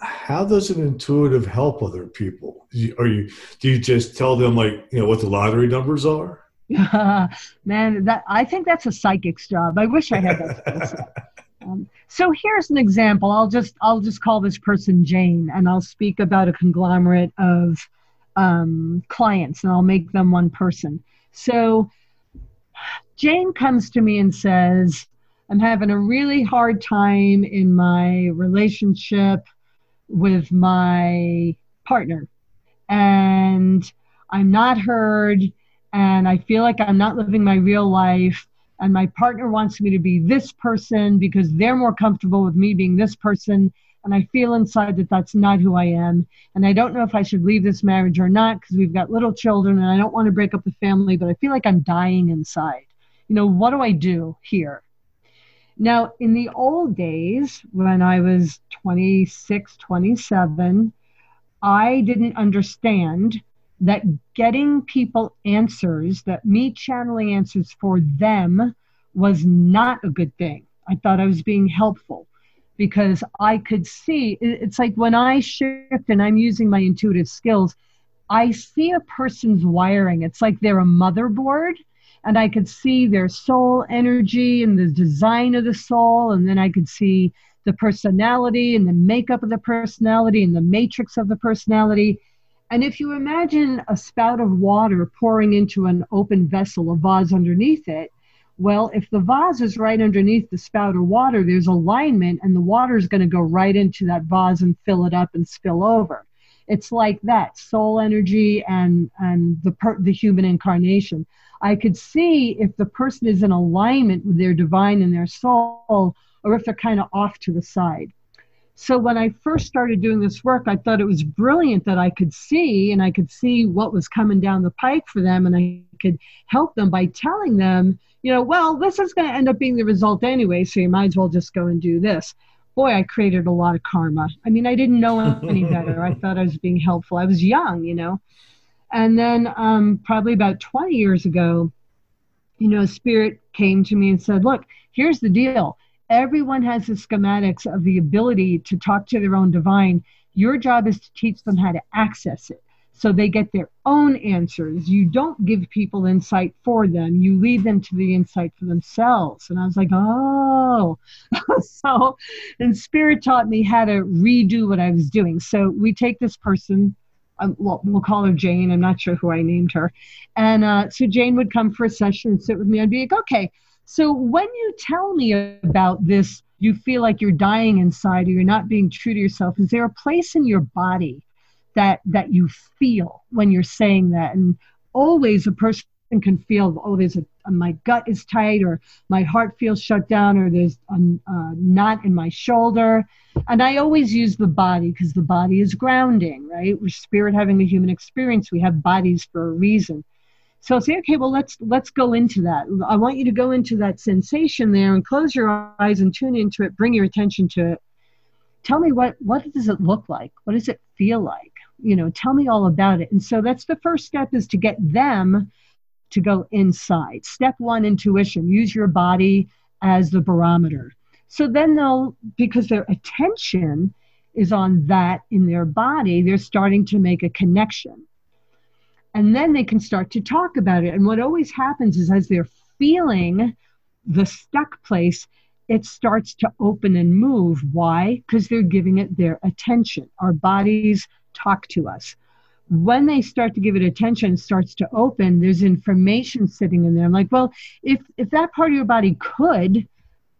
How does an intuitive help other people? Are you do you just tell them like you know what the lottery numbers are? Man, that I think that's a psychic's job. I wish I had that. um, so here's an example. I'll just I'll just call this person Jane, and I'll speak about a conglomerate of um, clients, and I'll make them one person. So Jane comes to me and says, "I'm having a really hard time in my relationship with my partner, and I'm not heard." and I feel like I'm not living my real life. And my partner wants me to be this person because they're more comfortable with me being this person. And I feel inside that that's not who I am. And I don't know if I should leave this marriage or not because we've got little children and I don't want to break up the family, but I feel like I'm dying inside. You know, what do I do here? Now, in the old days, when I was 26, 27, I didn't understand that getting people answers, that me channeling answers for them was not a good thing. I thought I was being helpful. because I could see it's like when I shift and I'm using my intuitive skills, I see a person's wiring. It's like they're a motherboard, and I could see their soul energy and the design of the soul, and then I could see the personality and the makeup of the personality and the matrix of the personality. And if you imagine a spout of water pouring into an open vessel, a vase underneath it, well, if the vase is right underneath the spout of water, there's alignment, and the water is going to go right into that vase and fill it up and spill over. It's like that soul energy and and the per, the human incarnation. I could see if the person is in alignment with their divine and their soul, or if they're kind of off to the side. So when I first started doing this work, I thought it was brilliant that I could see and I could see what was coming down the pike for them, and I could help them by telling them you know, well, this is going to end up being the result anyway, so you might as well just go and do this. Boy, I created a lot of karma. I mean, I didn't know any better. I thought I was being helpful. I was young, you know. And then um, probably about 20 years ago, you know, Spirit came to me and said, Look, here's the deal. Everyone has the schematics of the ability to talk to their own divine. Your job is to teach them how to access it so they get their own answers. You don't give people insight for them, you lead them to the insight for themselves. And I was like, oh. so, and Spirit taught me how to redo what I was doing. So we take this person. Um, well, we'll call her Jane. I'm not sure who I named her. And uh, so Jane would come for a session and sit with me. I'd be like, okay, so when you tell me about this, you feel like you're dying inside or you're not being true to yourself. Is there a place in your body that that you feel when you're saying that and always a person can feel oh there's a my gut is tight or my heart feels shut down or there's a, a knot in my shoulder and i always use the body because the body is grounding right we're spirit having a human experience we have bodies for a reason so I'll say, okay, well let's let's go into that. I want you to go into that sensation there and close your eyes and tune into it. Bring your attention to it. Tell me what what does it look like? What does it feel like? you know tell me all about it and so that's the first step is to get them to go inside. Step one intuition. Use your body as the barometer. So then they'll because their attention is on that in their body they're starting to make a connection. And then they can start to talk about it. And what always happens is as they're feeling the stuck place it starts to open and move. Why? Because they're giving it their attention. Our bodies talk to us. When they start to give it attention, starts to open, there's information sitting in there. I'm like, well, if if that part of your body could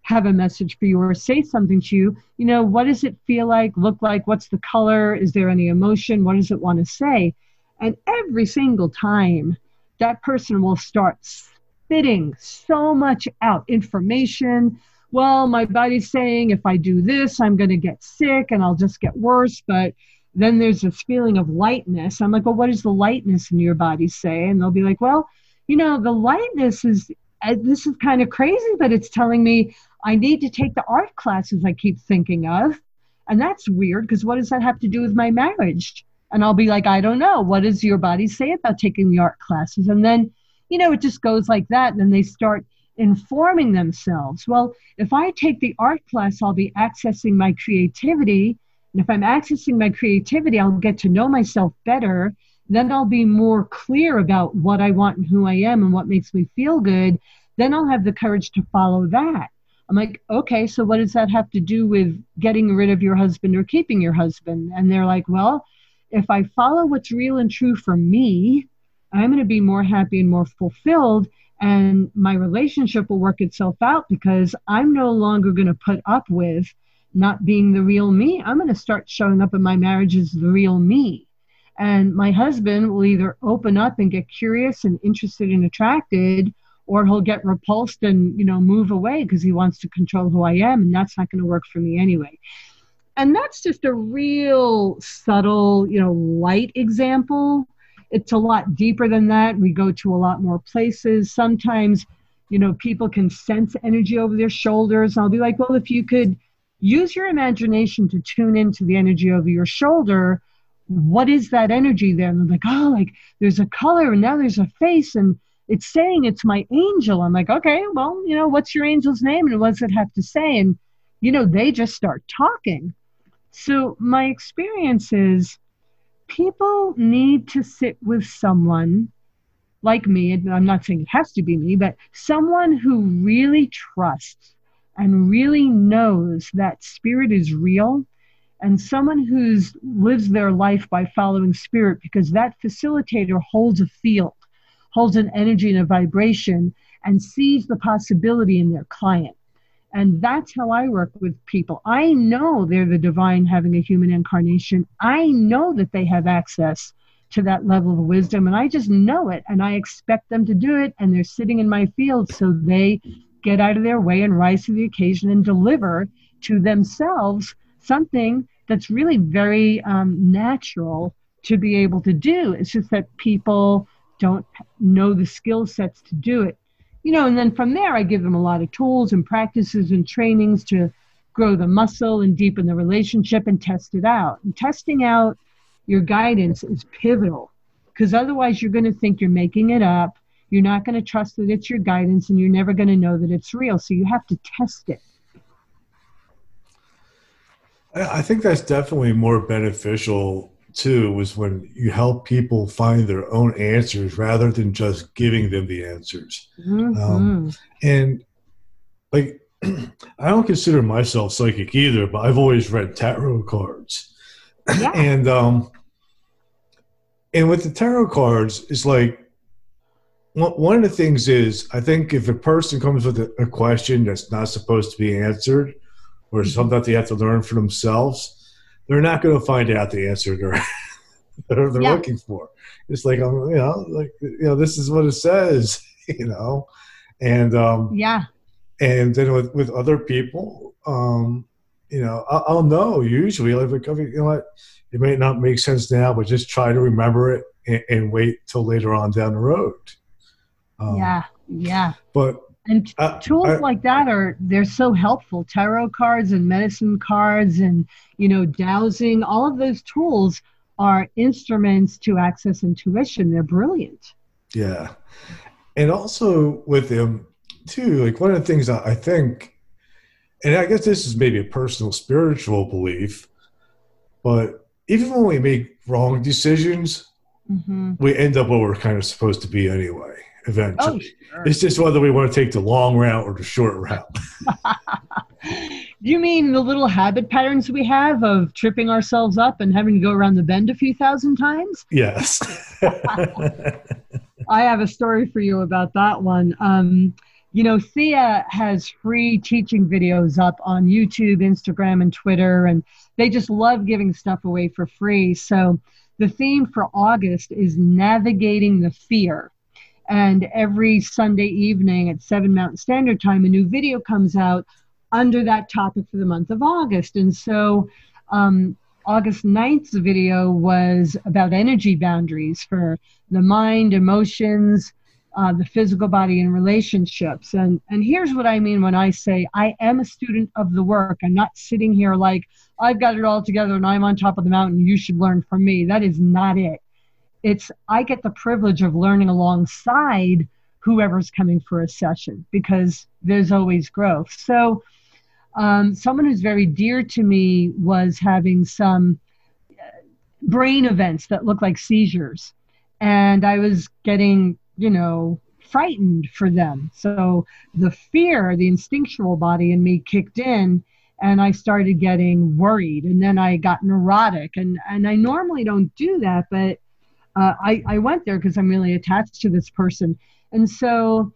have a message for you or say something to you, you know, what does it feel like, look like, what's the color, is there any emotion, what does it want to say? And every single time that person will start spitting so much out information. Well, my body's saying if I do this, I'm going to get sick and I'll just get worse. But then there's this feeling of lightness. I'm like, well, what does the lightness in your body say? And they'll be like, well, you know, the lightness is, uh, this is kind of crazy, but it's telling me I need to take the art classes I keep thinking of. And that's weird because what does that have to do with my marriage? And I'll be like, I don't know. What does your body say about taking the art classes? And then, you know, it just goes like that. And then they start informing themselves. Well, if I take the art class, I'll be accessing my creativity and if I'm accessing my creativity, I'll get to know myself better. Then I'll be more clear about what I want and who I am and what makes me feel good. Then I'll have the courage to follow that. I'm like, okay, so what does that have to do with getting rid of your husband or keeping your husband? And they're like, well, if I follow what's real and true for me, I'm going to be more happy and more fulfilled. And my relationship will work itself out because I'm no longer going to put up with not being the real me. I'm going to start showing up in my marriage as the real me. And my husband will either open up and get curious and interested and attracted, or he'll get repulsed and, you know, move away because he wants to control who I am. And that's not going to work for me anyway. And that's just a real subtle, you know, light example. It's a lot deeper than that. We go to a lot more places. Sometimes, you know, people can sense energy over their shoulders. I'll be like, well, if you could use your imagination to tune into the energy over your shoulder. What is that energy there and they're like oh like there's a color and now there's a face and it's saying it's my angel. I'm like okay well you know what's your angel's name and what does it have to say? And you know, they just start talking. So my experience is people need to sit with someone like me, I'm not saying it has to be me, but someone who really trusts and really knows that spirit is real. And someone who lives their life by following spirit because that facilitator holds a field holds an energy and a vibration and sees the possibility in their client. And that's how i work with people. I know they're the divine having a human incarnation. I know that they have access to that level of wisdom and i just know it and i expect them to do it and they're sitting in my field so they get out of their way and rise to the occasion and deliver to themselves something that's really very um, natural to be able to do. It's just that people don't know the skill sets to do it. You know, and then from there, I give them a lot of tools and practices and trainings to grow the muscle and deepen the relationship and test it out. And testing out your guidance is pivotal because otherwise, you're going to think you're making it up. You're not going to trust that it's your guidance and you're never going to know that it's real. So you have to test it. I think that's definitely more beneficial too was when you help people find their own answers rather than just giving them the answers. Mm-hmm. Um, and like, I don't consider myself psychic either, but I've always read tarot cards. Yeah. and um, and with the tarot cards, it's like one of the things is I think if a person comes with a, a question that's not supposed to be answered, or mm-hmm. something that they have to learn for themselves, they're not going to find out the answer they're they're yeah. looking for. It's like um, you know, like you know, this is what it says, you know, and um, yeah, and then with with other people, um, you know, I'll, I'll know usually like you know what, it may not make sense now, but just try to remember it and, and wait till later on down the road. Um, yeah, yeah. But and uh, tools I, like that are they're so helpful. Tarot cards and medicine cards and you know dowsing, all of those tools are instruments to access intuition. They're brilliant. Yeah. And also with them too, like one of the things I think and I guess this is maybe a personal spiritual belief, but even when we make wrong decisions, mm-hmm. we end up where we're kind of supposed to be anyway eventually. Oh, sure. It's just whether we want to take the long route or the short route. Do you mean the little habit patterns we have of tripping ourselves up and having to go around the bend a few thousand times? Yes. I have a story for you about that one. Um, you know, Thea has free teaching videos up on YouTube, Instagram, and Twitter, and they just love giving stuff away for free. So the theme for August is navigating the fear. And every Sunday evening at 7 Mountain Standard Time, a new video comes out under that topic for the month of August. And so um, August 9th's video was about energy boundaries for the mind, emotions, uh, the physical body, and relationships. And, and here's what I mean when I say I am a student of the work. I'm not sitting here like I've got it all together and I'm on top of the mountain. You should learn from me. That is not it it's I get the privilege of learning alongside whoever's coming for a session because there's always growth. So, um, someone who's very dear to me was having some uh, brain events that look like seizures, and I was getting, you know, frightened for them. So the fear, the instinctual body in me kicked in and I started getting worried and then I got neurotic and and I normally don't do that but uh, I, I went there because I'm really attached to this person. And so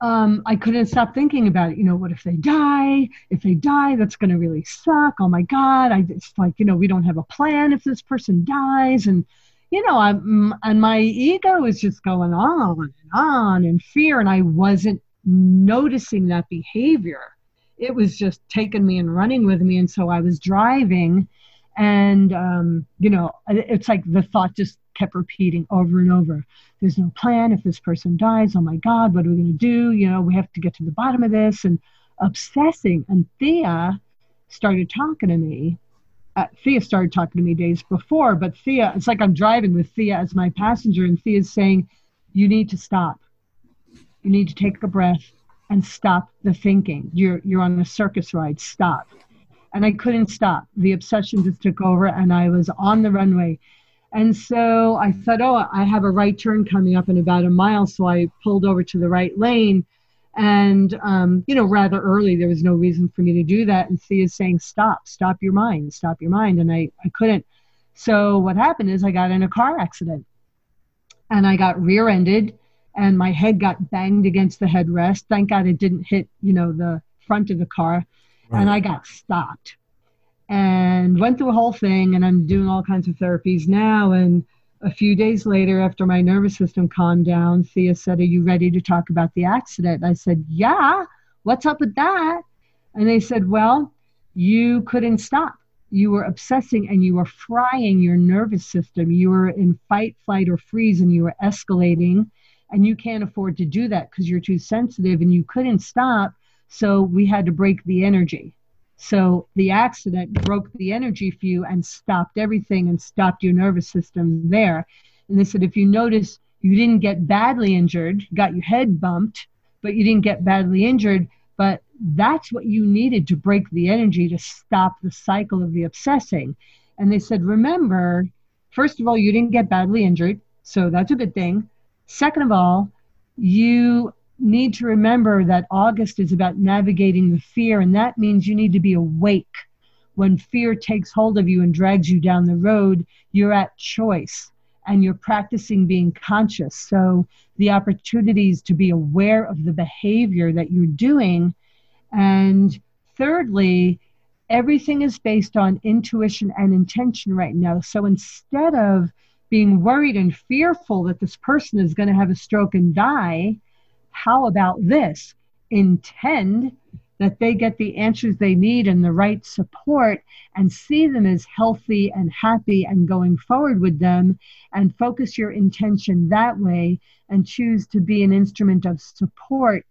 um, I couldn't stop thinking about it. You know, what if they die? If they die, that's going to really suck. Oh my God. I, it's like, you know, we don't have a plan if this person dies. And, you know, I'm, and my ego is just going on and on in fear. And I wasn't noticing that behavior. It was just taking me and running with me. And so I was driving and um, you know it's like the thought just kept repeating over and over there's no plan if this person dies oh my god what are we going to do you know we have to get to the bottom of this and obsessing and thea started talking to me uh, thea started talking to me days before but thea it's like i'm driving with thea as my passenger and thea's saying you need to stop you need to take a breath and stop the thinking. You're you're on a circus ride. Stop. And I couldn't stop. The obsession just took over, and I was on the runway. And so I thought, oh, I have a right turn coming up in about a mile. So I pulled over to the right lane. And, um, you know, rather early, there was no reason for me to do that. And Thea is saying, stop, stop your mind, stop your mind. And I, I couldn't. So what happened is I got in a car accident and I got rear ended and my head got banged against the headrest. Thank God it didn't hit, you know, the front of the car. Right. And I got stopped and went through a whole thing. And I'm doing all kinds of therapies now. And a few days later, after my nervous system calmed down, Thea said, Are you ready to talk about the accident? I said, Yeah. What's up with that? And they said, Well, you couldn't stop. You were obsessing and you were frying your nervous system. You were in fight, flight, or freeze, and you were escalating and you can't afford to do that because you're too sensitive and you couldn't stop so we had to break the energy so the accident broke the energy for you and stopped everything and stopped your nervous system there. And they said if you notice you didn't get badly injured got your head bumped but you didn't get badly injured but that's what you needed to break the energy to stop the cycle of the obsessing. And they said remember first of all you didn't get badly injured so that's a good thing. Second of all, you need to remember that August is about navigating the fear, and that means you need to be awake. When fear takes hold of you and drags you down the road, you're at choice and you're practicing being conscious. So, the opportunities to be aware of the behavior that you're doing. And thirdly, everything is based on intuition and intention right now. So, instead of being worried and fearful that this person is going to have a stroke and die, how about this? Intend that they get the answers they need and the right support and see them as healthy and happy and going forward with them and focus your intention that way and choose to be an instrument of support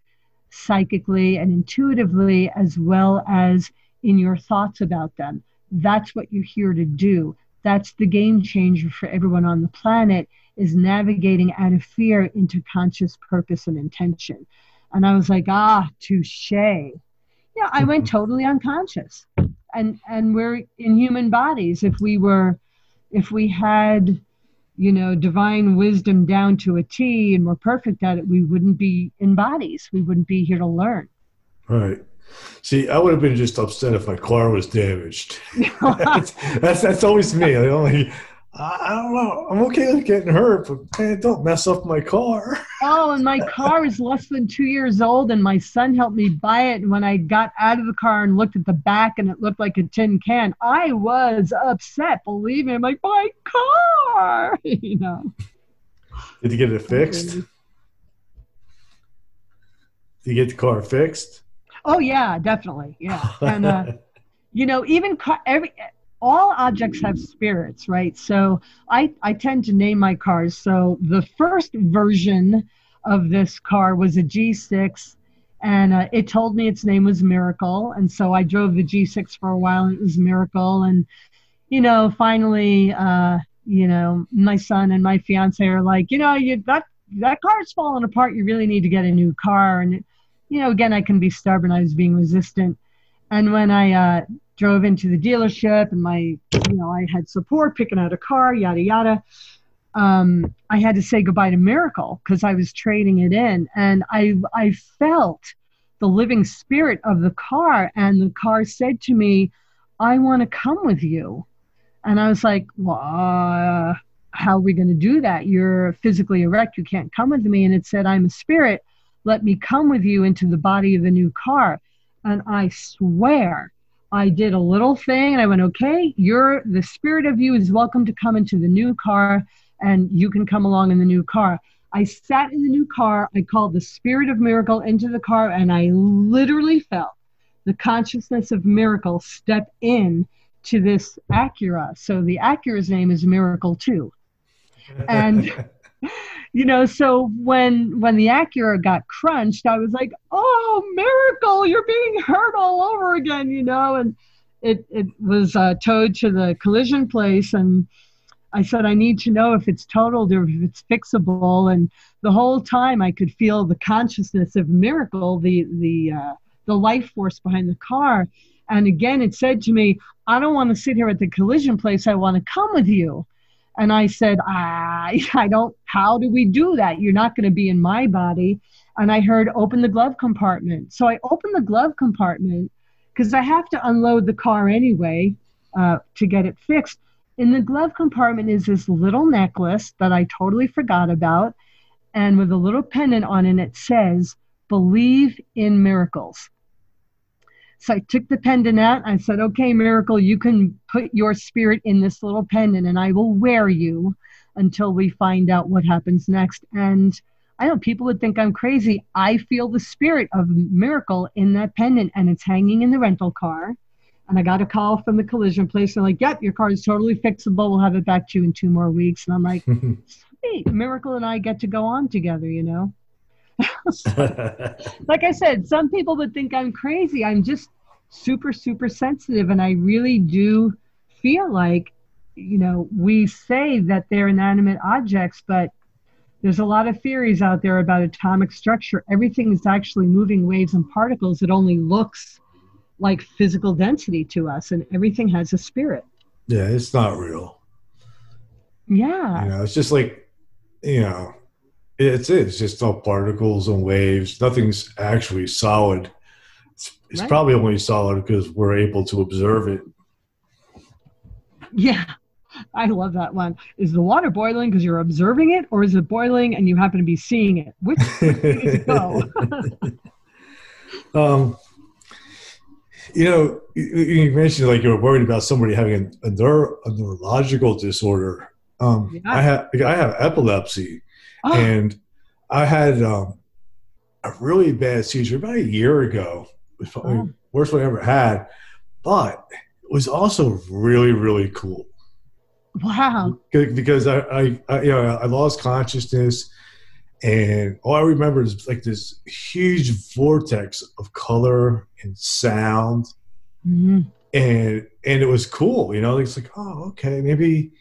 psychically and intuitively as well as in your thoughts about them. That's what you're here to do that's the game changer for everyone on the planet is navigating out of fear into conscious purpose and intention. And I was like, ah, touche. Yeah, I went totally unconscious. And and we're in human bodies. If we were if we had, you know, divine wisdom down to a T and we're perfect at it, we wouldn't be in bodies. We wouldn't be here to learn. Right. See, I would have been just upset if my car was damaged. that's, that's, that's always me. I only I don't know. I'm okay with getting hurt, but man, don't mess up my car. oh, and my car is less than two years old, and my son helped me buy it. And when I got out of the car and looked at the back, and it looked like a tin can, I was upset. Believe me, I'm like, my car, you know. Did you get it fixed? Did you get the car fixed? Oh yeah, definitely. Yeah, and uh, you know, even car, every all objects have spirits, right? So I I tend to name my cars. So the first version of this car was a G6 and uh, it told me its name was Miracle, and so I drove the G6 for a while, and it was Miracle, and you know, finally, uh, you know, my son and my fiance are like, you know, you that that car's falling apart. You really need to get a new car, and you know, again, I can be stubborn. I was being resistant. And when I uh, drove into the dealership and my, you know, I had support picking out a car, yada, yada, um, I had to say goodbye to Miracle because I was trading it in. And I, I felt the living spirit of the car. And the car said to me, I want to come with you. And I was like, well, uh, how are we going to do that? You're physically erect. You can't come with me. And it said, I'm a spirit let me come with you into the body of the new car. And I swear, I did a little thing and I went, okay, you're the spirit of you is welcome to come into the new car and you can come along in the new car. I sat in the new car. I called the spirit of miracle into the car and I literally felt the consciousness of miracle step in to this Acura. So the Acura's name is Miracle 2. And you know, so when when the Acura got crunched, I was like, "Oh, miracle! You're being hurt all over again," you know. And it it was uh, towed to the collision place, and I said, I need to know if it's totaled or if it's fixable. And the whole time I could feel the consciousness of miracle, the, the, uh, the life force behind the car. And again, it said to me, I don't want to sit here at the collision place. I want to come with you. And I said, I, I don't, how do we do that? You're not going to be in my body. And I heard, open the glove compartment. So I opened the glove compartment because I have to unload the car anyway uh, to get it fixed. In the glove compartment is this little necklace that I totally forgot about. And with a little pendant on it, it says, Believe in miracles. So I took the pendant out. I said, Okay, miracle, you can put your spirit in this little pendant and I will wear you until we find out what happens next. And I know people would think I'm crazy. I feel the spirit of miracle in that pendant and it's hanging in the rental car. And I got a call from the collision place. They're like, yep, your car is totally fixable. We'll have it back to you in two more weeks. And I'm like, sweet, Miracle and I get to go on together, you know? like I said, some people would think I'm crazy. I'm just super, super sensitive. And I really do feel like, you know, we say that they're inanimate objects, but there's a lot of theories out there about atomic structure. Everything is actually moving waves and particles. It only looks like physical density to us, and everything has a spirit. Yeah, it's not real. Yeah. You know, it's just like, you know, it's it's just all particles and waves. Nothing's actually solid. It's, it's right. probably only solid because we're able to observe it. Yeah. I love that one. Is the water boiling because you're observing it, or is it boiling and you happen to be seeing it? Which way go? um, you know, you mentioned like you were worried about somebody having a, a, neuro, a neurological disorder. Um, yeah. I have I have epilepsy, oh. and I had um, a really bad seizure about a year ago. Oh. Worst one I ever had, but it was also really really cool. Wow! Because I, I, I you know I lost consciousness, and all I remember is like this huge vortex of color and sound, mm-hmm. and and it was cool. You know, it's like oh okay maybe.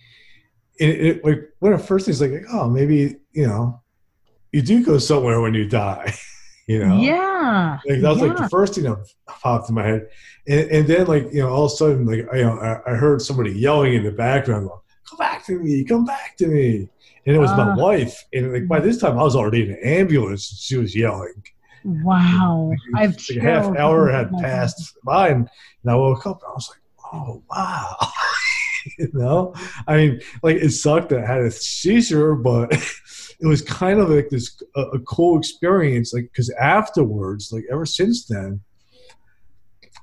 It, it like one of the first things like oh maybe you know you do go somewhere when you die. you know yeah like that was yeah. like the first thing that popped in my head and, and then like you know all of a sudden like you know I, I heard somebody yelling in the background going, come back to me come back to me and it was uh, my wife. And like by this time, I was already in an ambulance. And she was yelling. Wow! I've like a half hour had passed by, and, and I woke up. and I was like, "Oh wow!" you know, I mean, like it sucked that I had a seizure, but it was kind of like this a, a cool experience. Like because afterwards, like ever since then,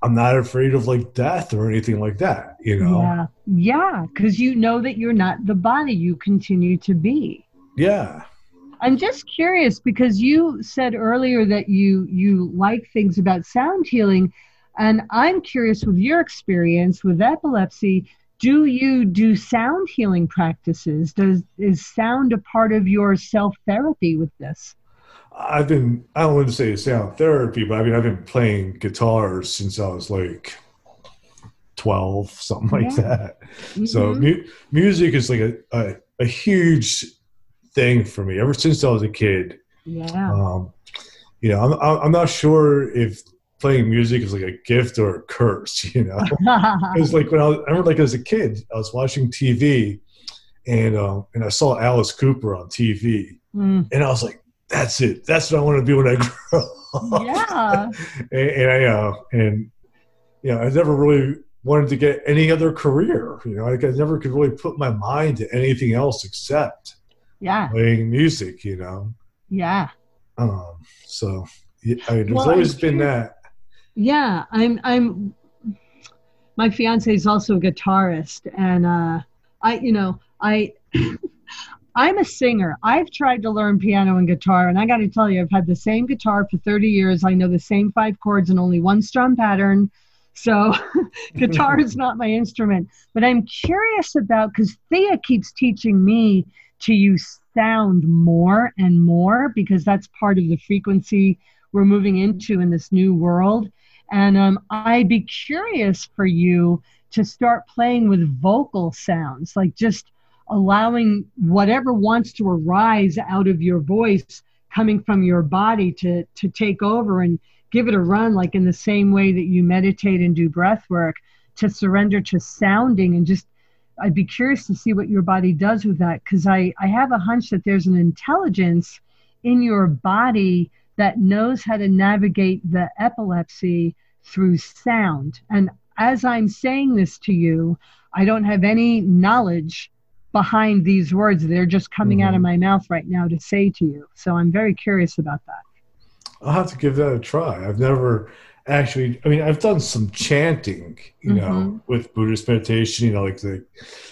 I'm not afraid of like death or anything like that, you know? Yeah. Yeah. Cause you know that you're not the body you continue to be. Yeah. I'm just curious because you said earlier that you you like things about sound healing and I'm curious with your experience with epilepsy do you do sound healing practices does is sound a part of your self therapy with this I've been, I don't want to say sound therapy, but I mean, I've been playing guitar since I was like 12, something like yeah. that. Mm-hmm. So mu- music is like a, a, a, huge thing for me ever since I was a kid. Yeah. Um, you know, I'm, I'm not sure if playing music is like a gift or a curse, you know? Because like when I, was, I remember like as a kid, I was watching TV and, um, and I saw Alice Cooper on TV mm. and I was like, that's it. That's what I want to be when I grow up. Yeah. and, and, I uh, and you know, I never really wanted to get any other career. You know, like I never could really put my mind to anything else except yeah playing music. You know. Yeah. Um. So yeah, I mean, there's well, always been that. Yeah, I'm. I'm. My fiance is also a guitarist, and uh, I, you know, I. I'm a singer. I've tried to learn piano and guitar, and I got to tell you, I've had the same guitar for 30 years. I know the same five chords and only one strum pattern. So, guitar is not my instrument. But I'm curious about because Thea keeps teaching me to use sound more and more because that's part of the frequency we're moving into in this new world. And um, I'd be curious for you to start playing with vocal sounds, like just allowing whatever wants to arise out of your voice coming from your body to to take over and give it a run like in the same way that you meditate and do breath work to surrender to sounding and just I'd be curious to see what your body does with that. Because I, I have a hunch that there's an intelligence in your body that knows how to navigate the epilepsy through sound. And as I'm saying this to you, I don't have any knowledge behind these words. They're just coming mm-hmm. out of mm-hmm. my mouth right now to say to you. So I'm very curious about that. I'll have to give that a try. I've never actually i mean i've done some chanting you mm-hmm. know with buddhist meditation you know like the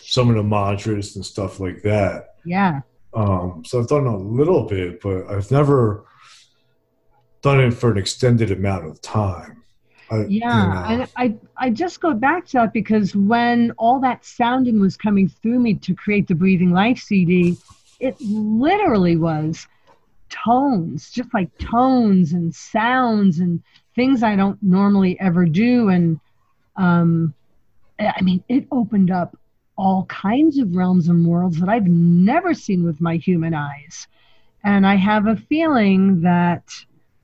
some of the mantras and stuff like that yeah um so i've done a little bit but i've never done it for an extended amount of time I, yeah you know. and i i just go back to that because when all that sounding was coming through me to create the breathing life cd it literally was tones just like tones and sounds and things I don't normally ever do. And um, I mean, it opened up all kinds of realms and worlds that I've never seen with my human eyes. And I have a feeling that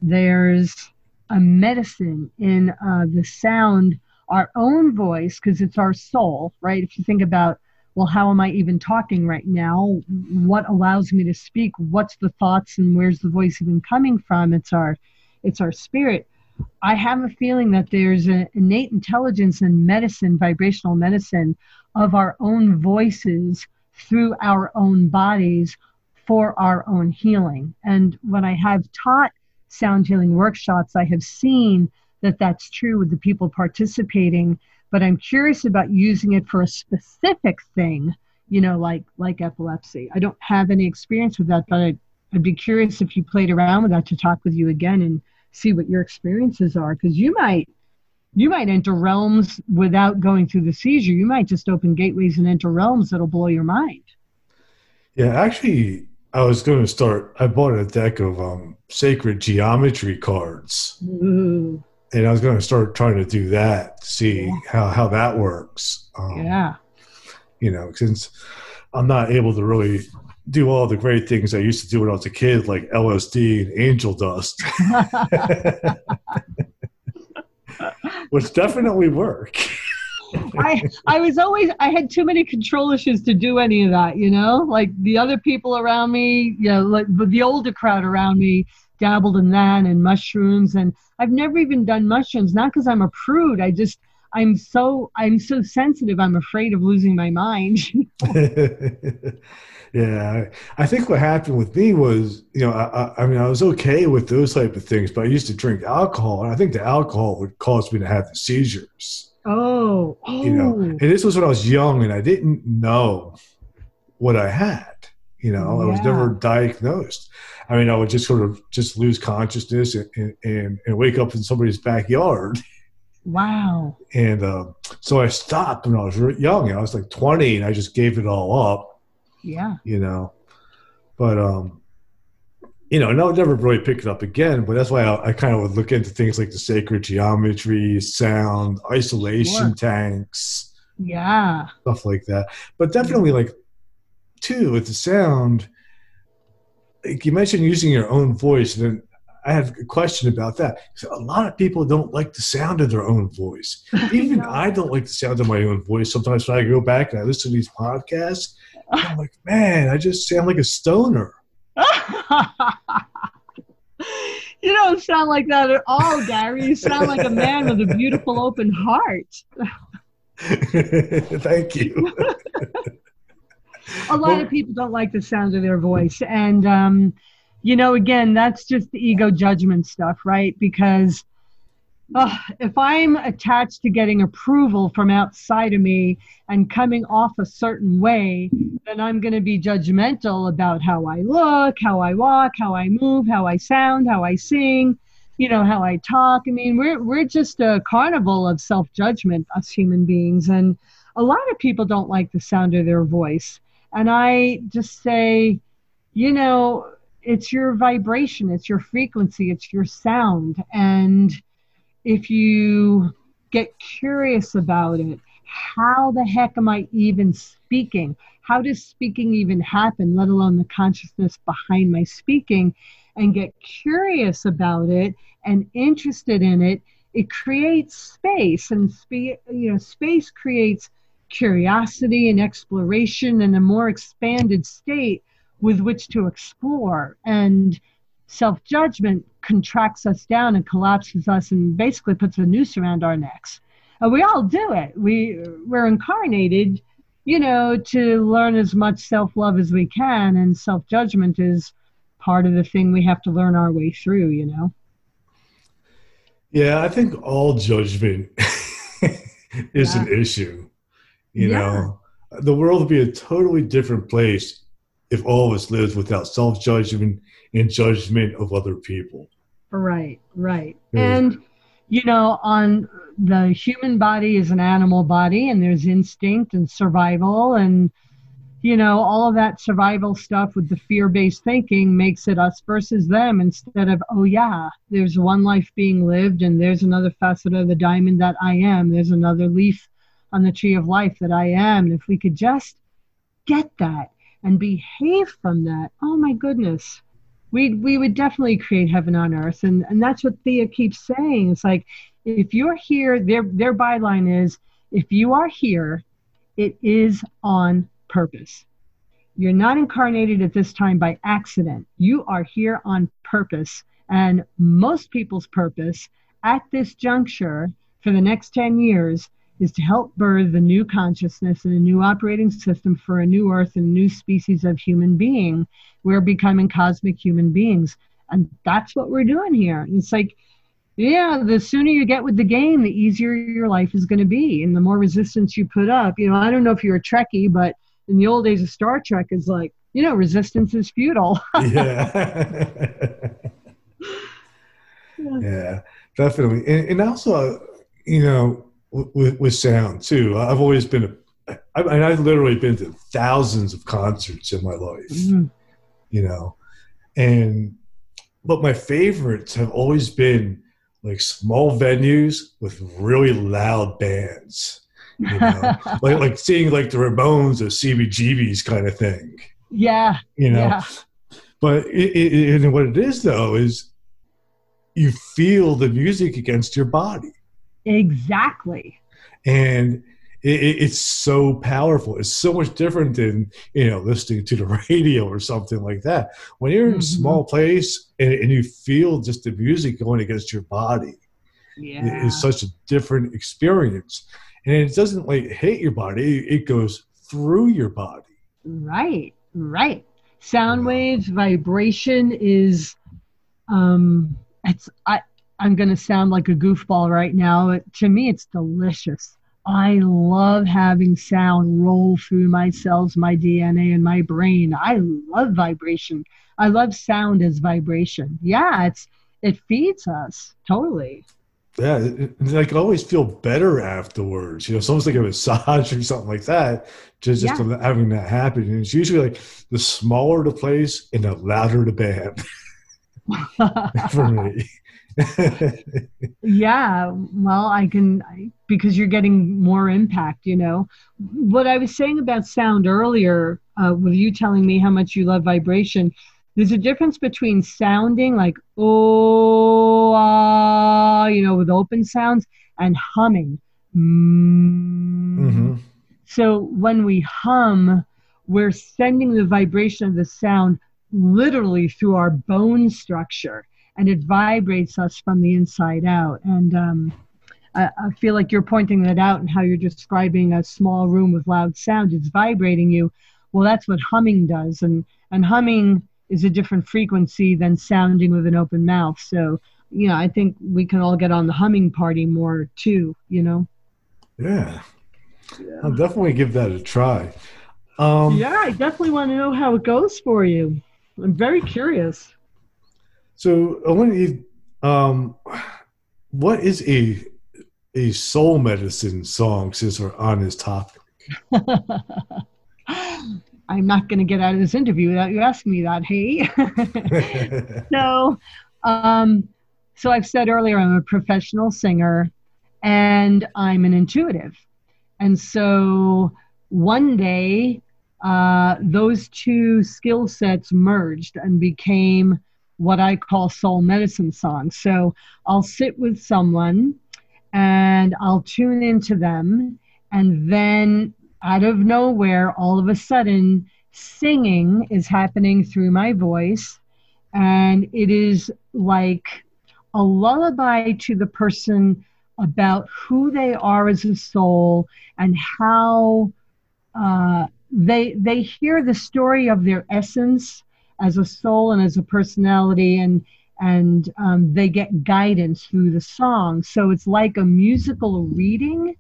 there's a medicine in uh, the sound, our own voice, because it's our soul, right? If you think about, well, how am I even talking right now? What allows me to speak? What's the thoughts and where's the voice even coming from? It's our, it's our spirit. I have a feeling that there's an innate intelligence in medicine, vibrational medicine, of our own voices through our own bodies for our own healing. And when I have taught sound healing workshops, I have seen that that's true with the people participating. But I'm curious about using it for a specific thing, you know, like like epilepsy. I don't have any experience with that, but I'd, I'd be curious if you played around with that to talk with you again and see what your experiences are because you might you might enter realms without going through the seizure you might just open gateways and enter realms that'll blow your mind yeah actually i was going to start i bought a deck of um, sacred geometry cards Ooh. and i was going to start trying to do that to see yeah. how, how that works um, yeah you know since i'm not able to really do all the great things I used to do when I was a kid, like LSD and angel dust, which definitely work. I I was always I had too many control issues to do any of that, you know. Like the other people around me, know, like the older crowd around me dabbled in that and mushrooms, and I've never even done mushrooms. Not because I'm a prude. I just I'm so I'm so sensitive. I'm afraid of losing my mind. Yeah, I think what happened with me was, you know, I, I, mean, I was okay with those type of things, but I used to drink alcohol, and I think the alcohol would cause me to have the seizures. Oh, oh. you know, and this was when I was young, and I didn't know what I had. You know, yeah. I was never diagnosed. I mean, I would just sort of just lose consciousness and, and, and wake up in somebody's backyard. Wow. And uh, so I stopped when I was young. I was like 20 and I just gave it all up. Yeah. You know, but um, you know, and I would never really pick it up again. But that's why I, I kind of would look into things like the sacred geometry, sound, isolation sure. tanks, yeah, stuff like that. But definitely, like, too, with the sound, like you mentioned using your own voice, and I have a question about that. A lot of people don't like the sound of their own voice. Even I, I don't like the sound of my own voice. Sometimes when I go back and I listen to these podcasts, I'm like, man, I just sound like a stoner. you don't sound like that at all, Gary. You sound like a man with a beautiful open heart. Thank you. a lot of people don't like the sound of their voice. And, um, you know, again, that's just the ego judgment stuff, right? Because if I'm attached to getting approval from outside of me and coming off a certain way, then I'm going to be judgmental about how I look, how I walk, how I move, how I sound, how I sing, you know, how I talk. I mean, we're we're just a carnival of self-judgment, us human beings, and a lot of people don't like the sound of their voice. And I just say, you know, it's your vibration, it's your frequency, it's your sound, and if you get curious about it how the heck am I even speaking? How does speaking even happen, let alone the consciousness behind my speaking? And get curious about it and interested in it. It creates space, and spe- you know, space creates curiosity and exploration and a more expanded state with which to explore. And self judgment contracts us down and collapses us and basically puts a noose around our necks. And we all do it. We we're incarnated, you know, to learn as much self love as we can, and self judgment is part of the thing we have to learn our way through. You know. Yeah, I think all judgment is yeah. an issue. You yeah. know, the world would be a totally different place if all of us lived without self judgment and judgment of other people. Right, right. Yeah. And, you know, on the human body is an animal body, and there's instinct and survival, and, you know, all of that survival stuff with the fear based thinking makes it us versus them instead of, oh, yeah, there's one life being lived, and there's another facet of the diamond that I am, there's another leaf on the tree of life that I am. And if we could just get that and behave from that, oh my goodness, we we would definitely create heaven on earth. And and that's what Thea keeps saying. It's like if you're here, their their byline is if you are here, it is on purpose. You're not incarnated at this time by accident. You are here on purpose. And most people's purpose at this juncture for the next 10 years is to help birth the new consciousness and a new operating system for a new earth and a new species of human being. We're becoming cosmic human beings. And that's what we're doing here. And it's like, yeah, the sooner you get with the game, the easier your life is going to be. And the more resistance you put up, you know, I don't know if you're a Trekkie, but in the old days of Star Trek, is like, you know, resistance is futile. yeah. yeah, definitely. And, and also, uh, you know, with, with sound too. I've always been a, I, mean, I've literally been to thousands of concerts in my life, mm-hmm. you know, and but my favorites have always been like small venues with really loud bands. You know? like like seeing like the Ramones or CBGBs kind of thing. Yeah. You know. Yeah. But it, it, and what it is though is you feel the music against your body. Exactly. And it, it's so powerful. It's so much different than you know listening to the radio or something like that. When you're in mm-hmm. a small place and, and, you feel just the music going against your body, yeah. it's such a different experience. And it doesn't like hit your body; it goes through your body. Right, right. Sound waves, vibration is, um, it's I I'm going to sound like a goofball right now. It, to me, it's delicious. I love having sound roll through my cells, my DNA, and my brain. I love vibration. I love sound as vibration. Yeah, it's it feeds us totally. Yeah, it, it, I can always feel better afterwards. You know, it's almost like a massage or something like that. Just just yeah. having that happen, and it's usually like the smaller the place and the louder the band for me. yeah, well, I can I, because you're getting more impact. You know, what I was saying about sound earlier, uh, with you telling me how much you love vibration. There's a difference between sounding like oh, ah, you know, with open sounds, and humming. Mm. Mm-hmm. So when we hum, we're sending the vibration of the sound literally through our bone structure and it vibrates us from the inside out. And um, I, I, feel like you're pointing that out and how you're describing a small room with loud sound. It's vibrating you. Well, that's what humming does, and and humming is a different frequency than sounding with an open mouth. So you know, I think we can all get on the humming party more too. You know. Yeah. yeah. I'll definitely give that a try. Um, yeah, I definitely want to know how it goes for you. I'm very curious. So I want to, um, what is a a soul medicine song since we're on this topic? I'm not going to get out of this interview without you asking me that. Hey, so, um, so I've said earlier I'm a professional singer, and I'm an intuitive, And so one day, uh, those two skill sets merged and became what I call soul medicine songs. So I'll sit with someone and I'll tune into them, and then out of nowhere, all of a sudden, singing is happening through my voice, and it is like a lullaby to the person about who they are as a soul and how uh, they they hear the story of their essence as a soul and as a personality and and um, they get guidance through the song so it's like a musical reading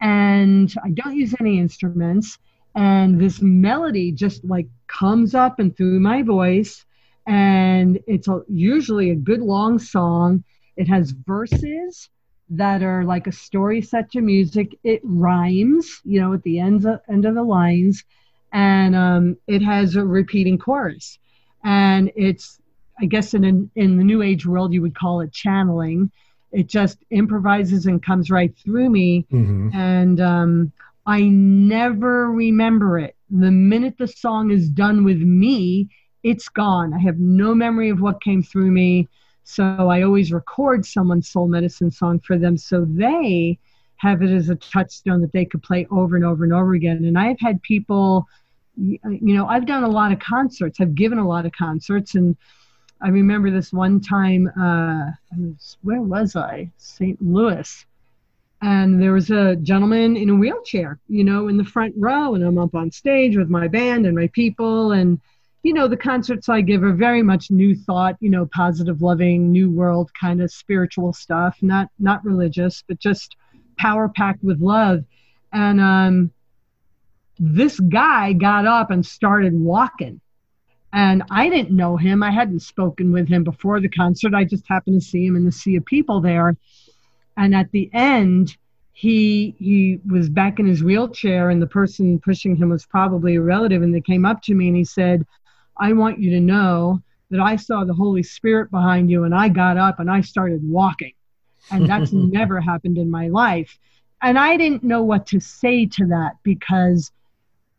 and i don't use any instruments and this melody just like comes up and through my voice and it's a, usually a good long song it has verses that are like a story set to music. It rhymes, you know, at the ends of, end of the lines, and um, it has a repeating chorus. And it's, I guess, in in the new age world, you would call it channeling. It just improvises and comes right through me, mm-hmm. and um, I never remember it. The minute the song is done with me, it's gone. I have no memory of what came through me. So I always record someone's soul medicine song for them so they have it as a touchstone that they could play over and over and over again. And I've had people, you know, I've done a lot of concerts, I've given a lot of concerts. And I remember this one time, uh, where was I? St. Louis. And there was a gentleman in a wheelchair, you know, in the front row. And I'm up on stage with my band and my people. And you know, the concerts I give are very much new thought, you know, positive, loving, new world kind of spiritual stuff, not not religious, but just power packed with love. And um, this guy got up and started walking. And I didn't know him. I hadn't spoken with him before the concert. I just happened to see him in the sea of people there. And at the end, he he was back in his wheelchair and the person pushing him was probably a relative and they came up to me and he said I want you to know that I saw the Holy Spirit behind you and I got up and I started walking. And that's never happened in my life. And I didn't know what to say to that because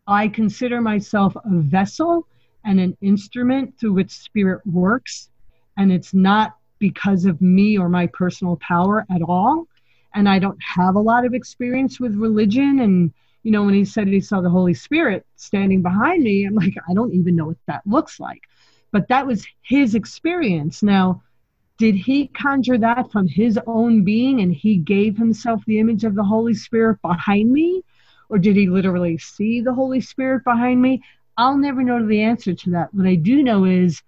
I consider myself a vessel and an instrument through which spirit works. And it's not because of me or my personal power at all. And I don't have a lot of experience with religion and you know, when he said he saw the Holy Spirit standing behind me, I'm like, I don't even know what that looks like. But that was his experience. Now, did he conjure that from his own being and he gave himself the image of the Holy Spirit behind me? Or did he literally see the Holy Spirit behind me? I'll never know the answer to that. What I do know is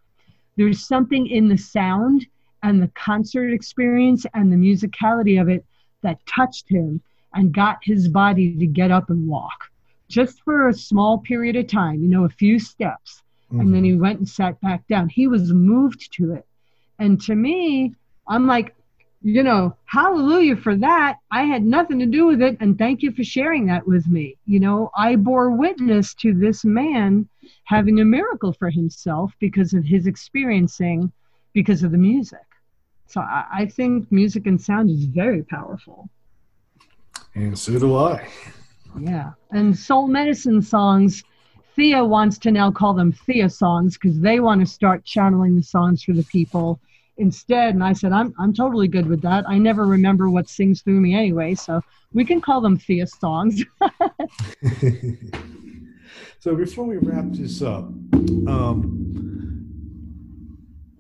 there's something in the sound and the concert experience and the musicality of it that touched him and got his body to get up and walk just for a small period of time, you know, a few steps. Mm-hmm. And then he mm-hmm. went and sat back down. He was moved to it. And to me, I'm like, you know, hallelujah for that. I had nothing to do with it. And thank you for sharing that with me. You know, I bore witness to this man having a miracle for himself because of his experiencing, because of the music. So I, I think music and sound is very powerful. And so do I. Yeah. And soul medicine songs, Thea wants to now call them Thea songs because they want to start channeling the songs for the people instead. And I said, I'm, I'm totally good with that. I never remember what sings through me anyway. So we can call them Thea songs. so before we wrap this up, um,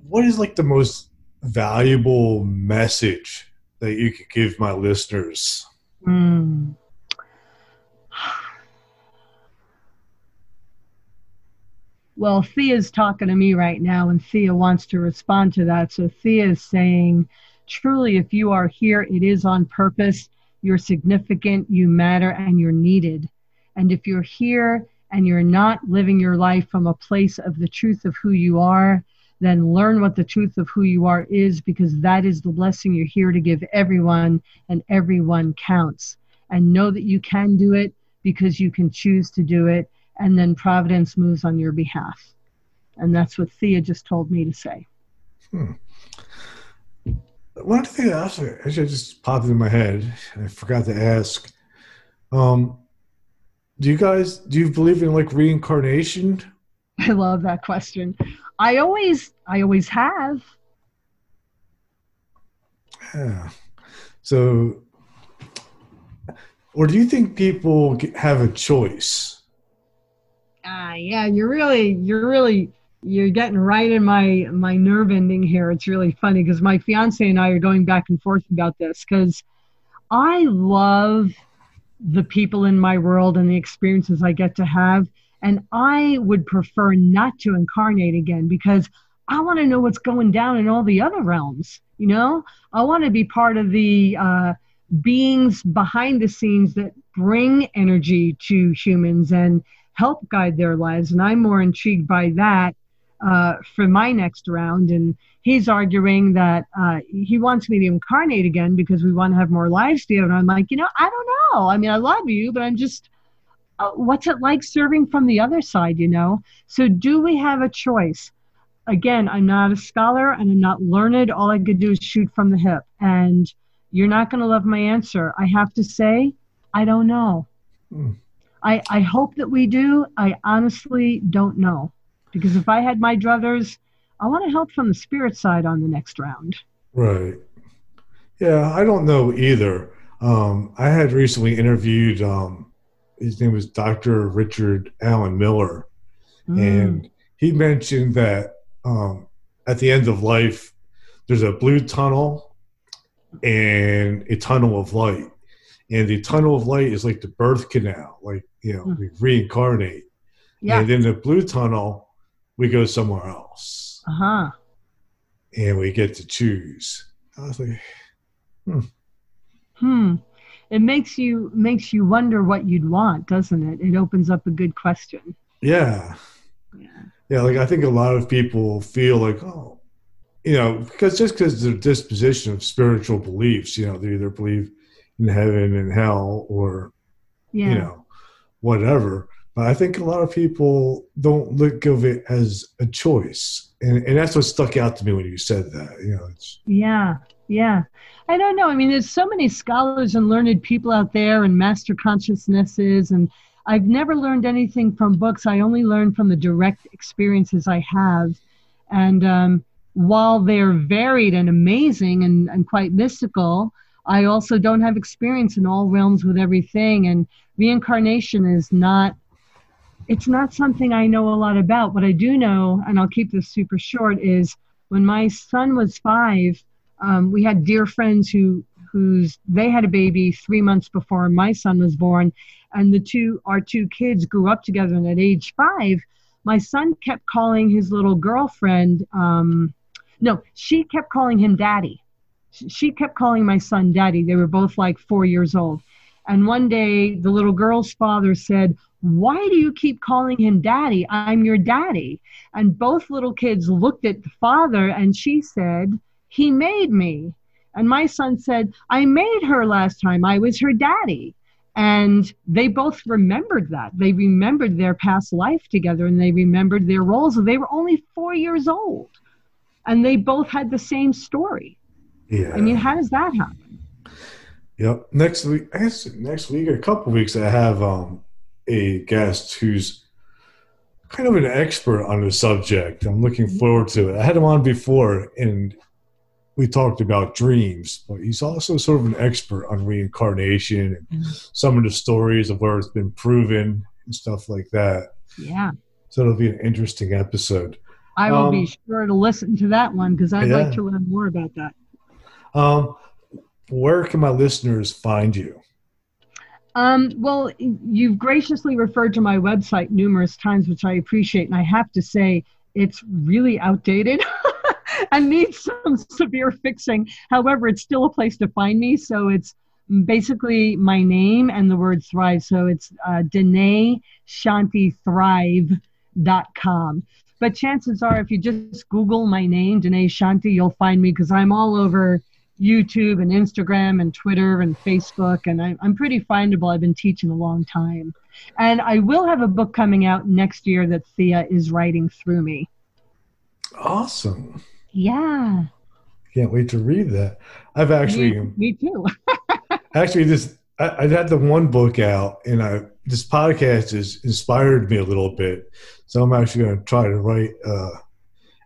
what is like the most valuable message that you could give my listeners Mm. Well, Thea's talking to me right now, and Thea wants to respond to that. So Thea is saying, truly, if you are here, it is on purpose. You're significant, you matter, and you're needed. And if you're here and you're not living your life from a place of the truth of who you are, then learn what the truth of who you are is because that is the blessing you're here to give everyone, and everyone counts. And know that you can do it because you can choose to do it, and then providence moves on your behalf. And that's what Thea just told me to say. Hmm. One thing that also actually just popped in my head, I forgot to ask. Um, do you guys do you believe in like reincarnation? I love that question. I always, I always have. Yeah. So, or do you think people have a choice? Ah, yeah, you're really, you're really, you're getting right in my my nerve ending here. It's really funny because my fiance and I are going back and forth about this because I love the people in my world and the experiences I get to have, and I would prefer not to incarnate again because I want to know what's going down in all the other realms. You know, I want to be part of the uh, beings behind the scenes that bring energy to humans and help guide their lives. And I'm more intrigued by that uh, for my next round. And he's arguing that uh, he wants me to incarnate again because we want to have more lives together. And I'm like, you know, I don't know. I mean, I love you, but I'm just, uh, what's it like serving from the other side, you know? So, do we have a choice? Again, I'm not a scholar and I'm not learned. All I could do is shoot from the hip. And you're not going to love my answer. I have to say, I don't know. Mm. I, I hope that we do. I honestly don't know. Because if I had my druthers, I want to help from the spirit side on the next round. Right. Yeah, I don't know either. Um, I had recently interviewed, um, his name was Dr. Richard Alan Miller, mm. and he mentioned that um, at the end of life, there's a blue tunnel and a tunnel of light. And the tunnel of light is like the birth canal, like, you know, mm. we reincarnate. Yeah. And in the blue tunnel, we go somewhere else. Uh huh. And we get to choose. I was like, hmm. Hmm. It makes you makes you wonder what you'd want, doesn't it? It opens up a good question. Yeah. Yeah yeah, like I think a lot of people feel like, oh, you know, because just because their disposition of spiritual beliefs, you know, they either believe in heaven and hell or, yeah. you know, whatever. But I think a lot of people don't look of it as a choice, and and that's what stuck out to me when you said that. You know, it's yeah, yeah. I don't know. I mean, there's so many scholars and learned people out there, and master consciousnesses, and I've never learned anything from books. I only learn from the direct experiences I have. And um, while they're varied and amazing and, and quite mystical, I also don't have experience in all realms with everything. And reincarnation is not it's not something I know a lot about. What I do know, and I'll keep this super short, is when my son was five, um, we had dear friends who who's they had a baby three months before my son was born, and the two our two kids grew up together. And at age five, my son kept calling his little girlfriend. Um, no, she kept calling him daddy. She kept calling my son daddy. They were both like four years old. And one day, the little girl's father said, Why do you keep calling him daddy? I'm your daddy. And both little kids looked at the father, and she said, He made me. And my son said, I made her last time. I was her daddy. And they both remembered that. They remembered their past life together and they remembered their roles. They were only four years old. And they both had the same story. Yeah. I mean, how does that happen? Yep. Next week, I guess next week a couple weeks, I have um, a guest who's kind of an expert on the subject. I'm looking mm-hmm. forward to it. I had him on before, and we talked about dreams, but he's also sort of an expert on reincarnation and mm-hmm. some of the stories of where it's been proven and stuff like that. Yeah. So it'll be an interesting episode. I will um, be sure to listen to that one because I'd yeah. like to learn more about that. Um, where can my listeners find you? Um, well, you've graciously referred to my website numerous times, which I appreciate. And I have to say, it's really outdated. and needs some severe fixing. However, it's still a place to find me. So it's basically my name and the word thrive. So it's uh, Danae Shanti Thrive.com. But chances are, if you just Google my name, Danae Shanti, you'll find me because I'm all over YouTube and Instagram and Twitter and Facebook, and I, I'm pretty findable. I've been teaching a long time. And I will have a book coming out next year that Thea is writing through me. Awesome. Yeah. Can't wait to read that. I've actually me, me too. actually this I, I had the one book out, and I this podcast has inspired me a little bit. So I'm actually going to try to write uh,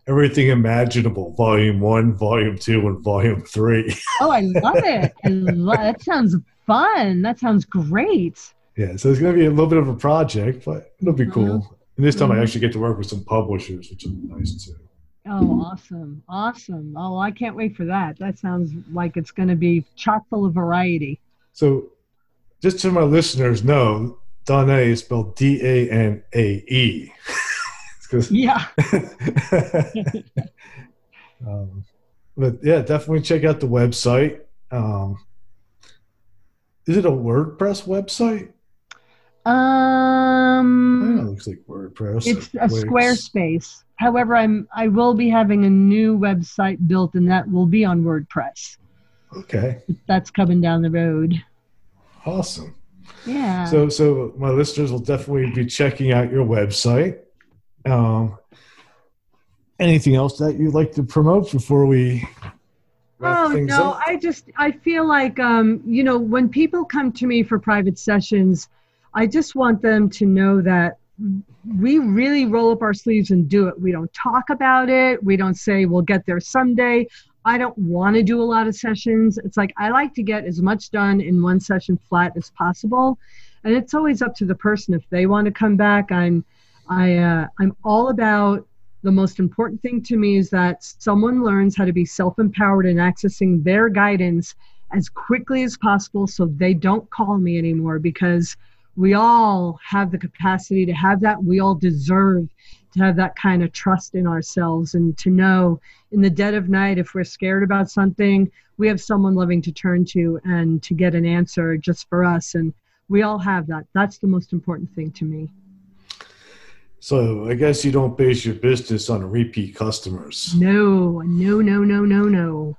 everything imaginable, volume one, volume two, and volume three. oh, I love it! I love, that sounds fun. That sounds great. Yeah, so it's going to be a little bit of a project, but it'll be cool. Mm-hmm. And this time, mm-hmm. I actually get to work with some publishers, which is nice too. Oh, awesome. Awesome. Oh, I can't wait for that. That sounds like it's going to be chock full of variety. So, just so my listeners know, Danae is spelled D A N A E. yeah. um, but yeah, definitely check out the website. Um, is it a WordPress website? Um, it looks like WordPress. It's a Squarespace. However, I'm I will be having a new website built, and that will be on WordPress. Okay. That's coming down the road. Awesome. Yeah. So, so my listeners will definitely be checking out your website. Um, anything else that you'd like to promote before we? Oh no, up? I just I feel like um, you know when people come to me for private sessions, I just want them to know that we really roll up our sleeves and do it. We don't talk about it. We don't say we'll get there someday. I don't want to do a lot of sessions. It's like I like to get as much done in one session flat as possible, and it's always up to the person if they want to come back. I'm I uh, I'm all about the most important thing to me is that someone learns how to be self-empowered and accessing their guidance as quickly as possible so they don't call me anymore because we all have the capacity to have that. We all deserve to have that kind of trust in ourselves and to know in the dead of night if we're scared about something we have someone loving to turn to and to get an answer just for us. And we all have that. That's the most important thing to me so I guess you don't base your business on repeat customers. No, no, no, no, no, no.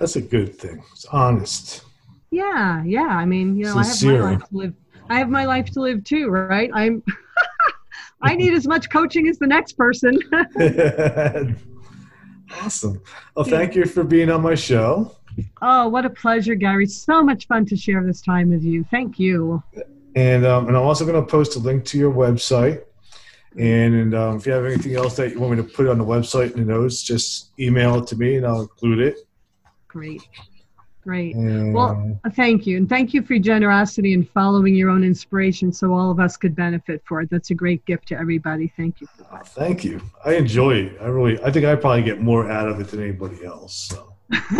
That's a good thing. It's honest. Yeah, yeah. I mean, you know, Sincere. I have my life to live. I have my life to live too, right? I'm. I need as much coaching as the next person. awesome. Well, thank you for being on my show. Oh, what a pleasure, Gary. So much fun to share this time with you. Thank you. And um, and I'm also going to post a link to your website. And, and um, if you have anything else that you want me to put on the website in the notes, just email it to me and I'll include it. Great. Great. And, well, thank you. And thank you for your generosity and following your own inspiration so all of us could benefit for it. That's a great gift to everybody. Thank you. Oh, thank you. I enjoy it. I really, I think I probably get more out of it than anybody else. So.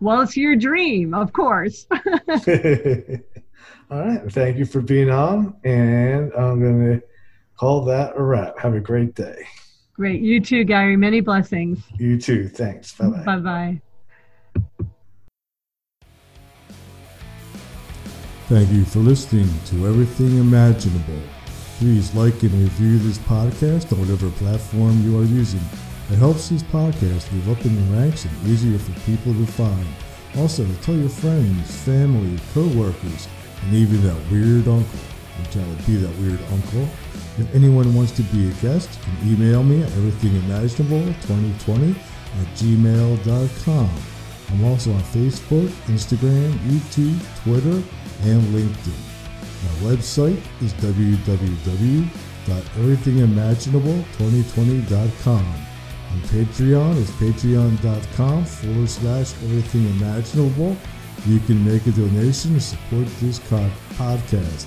well, it's your dream, of course. All right. Thank you for being on. And I'm going to call that a wrap. Have a great day. Great. You too, Gary. Many blessings. You too. Thanks. Bye bye. Bye bye. Thank you for listening to Everything Imaginable. Please like and review this podcast on whatever platform you are using. It helps this podcast move up in the ranks and easier for people to find. Also, tell your friends, family, co-workers, and even that weird uncle, which I would be that weird uncle. If anyone wants to be a guest, you can email me at everythingimaginable2020 at gmail.com. I'm also on Facebook, Instagram, YouTube, Twitter, and LinkedIn. My website is www.everythingimaginable2020.com. And Patreon is patreon.com forward slash everythingimaginable you can make a donation to support this podcast.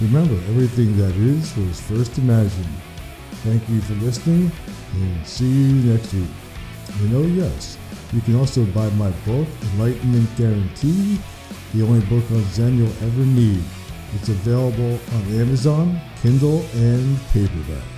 Remember, everything that is was first imagined. Thank you for listening and see you next week. And oh, yes, you can also buy my book, Enlightenment Guarantee, the only book on Zen you'll ever need. It's available on Amazon, Kindle, and paperback.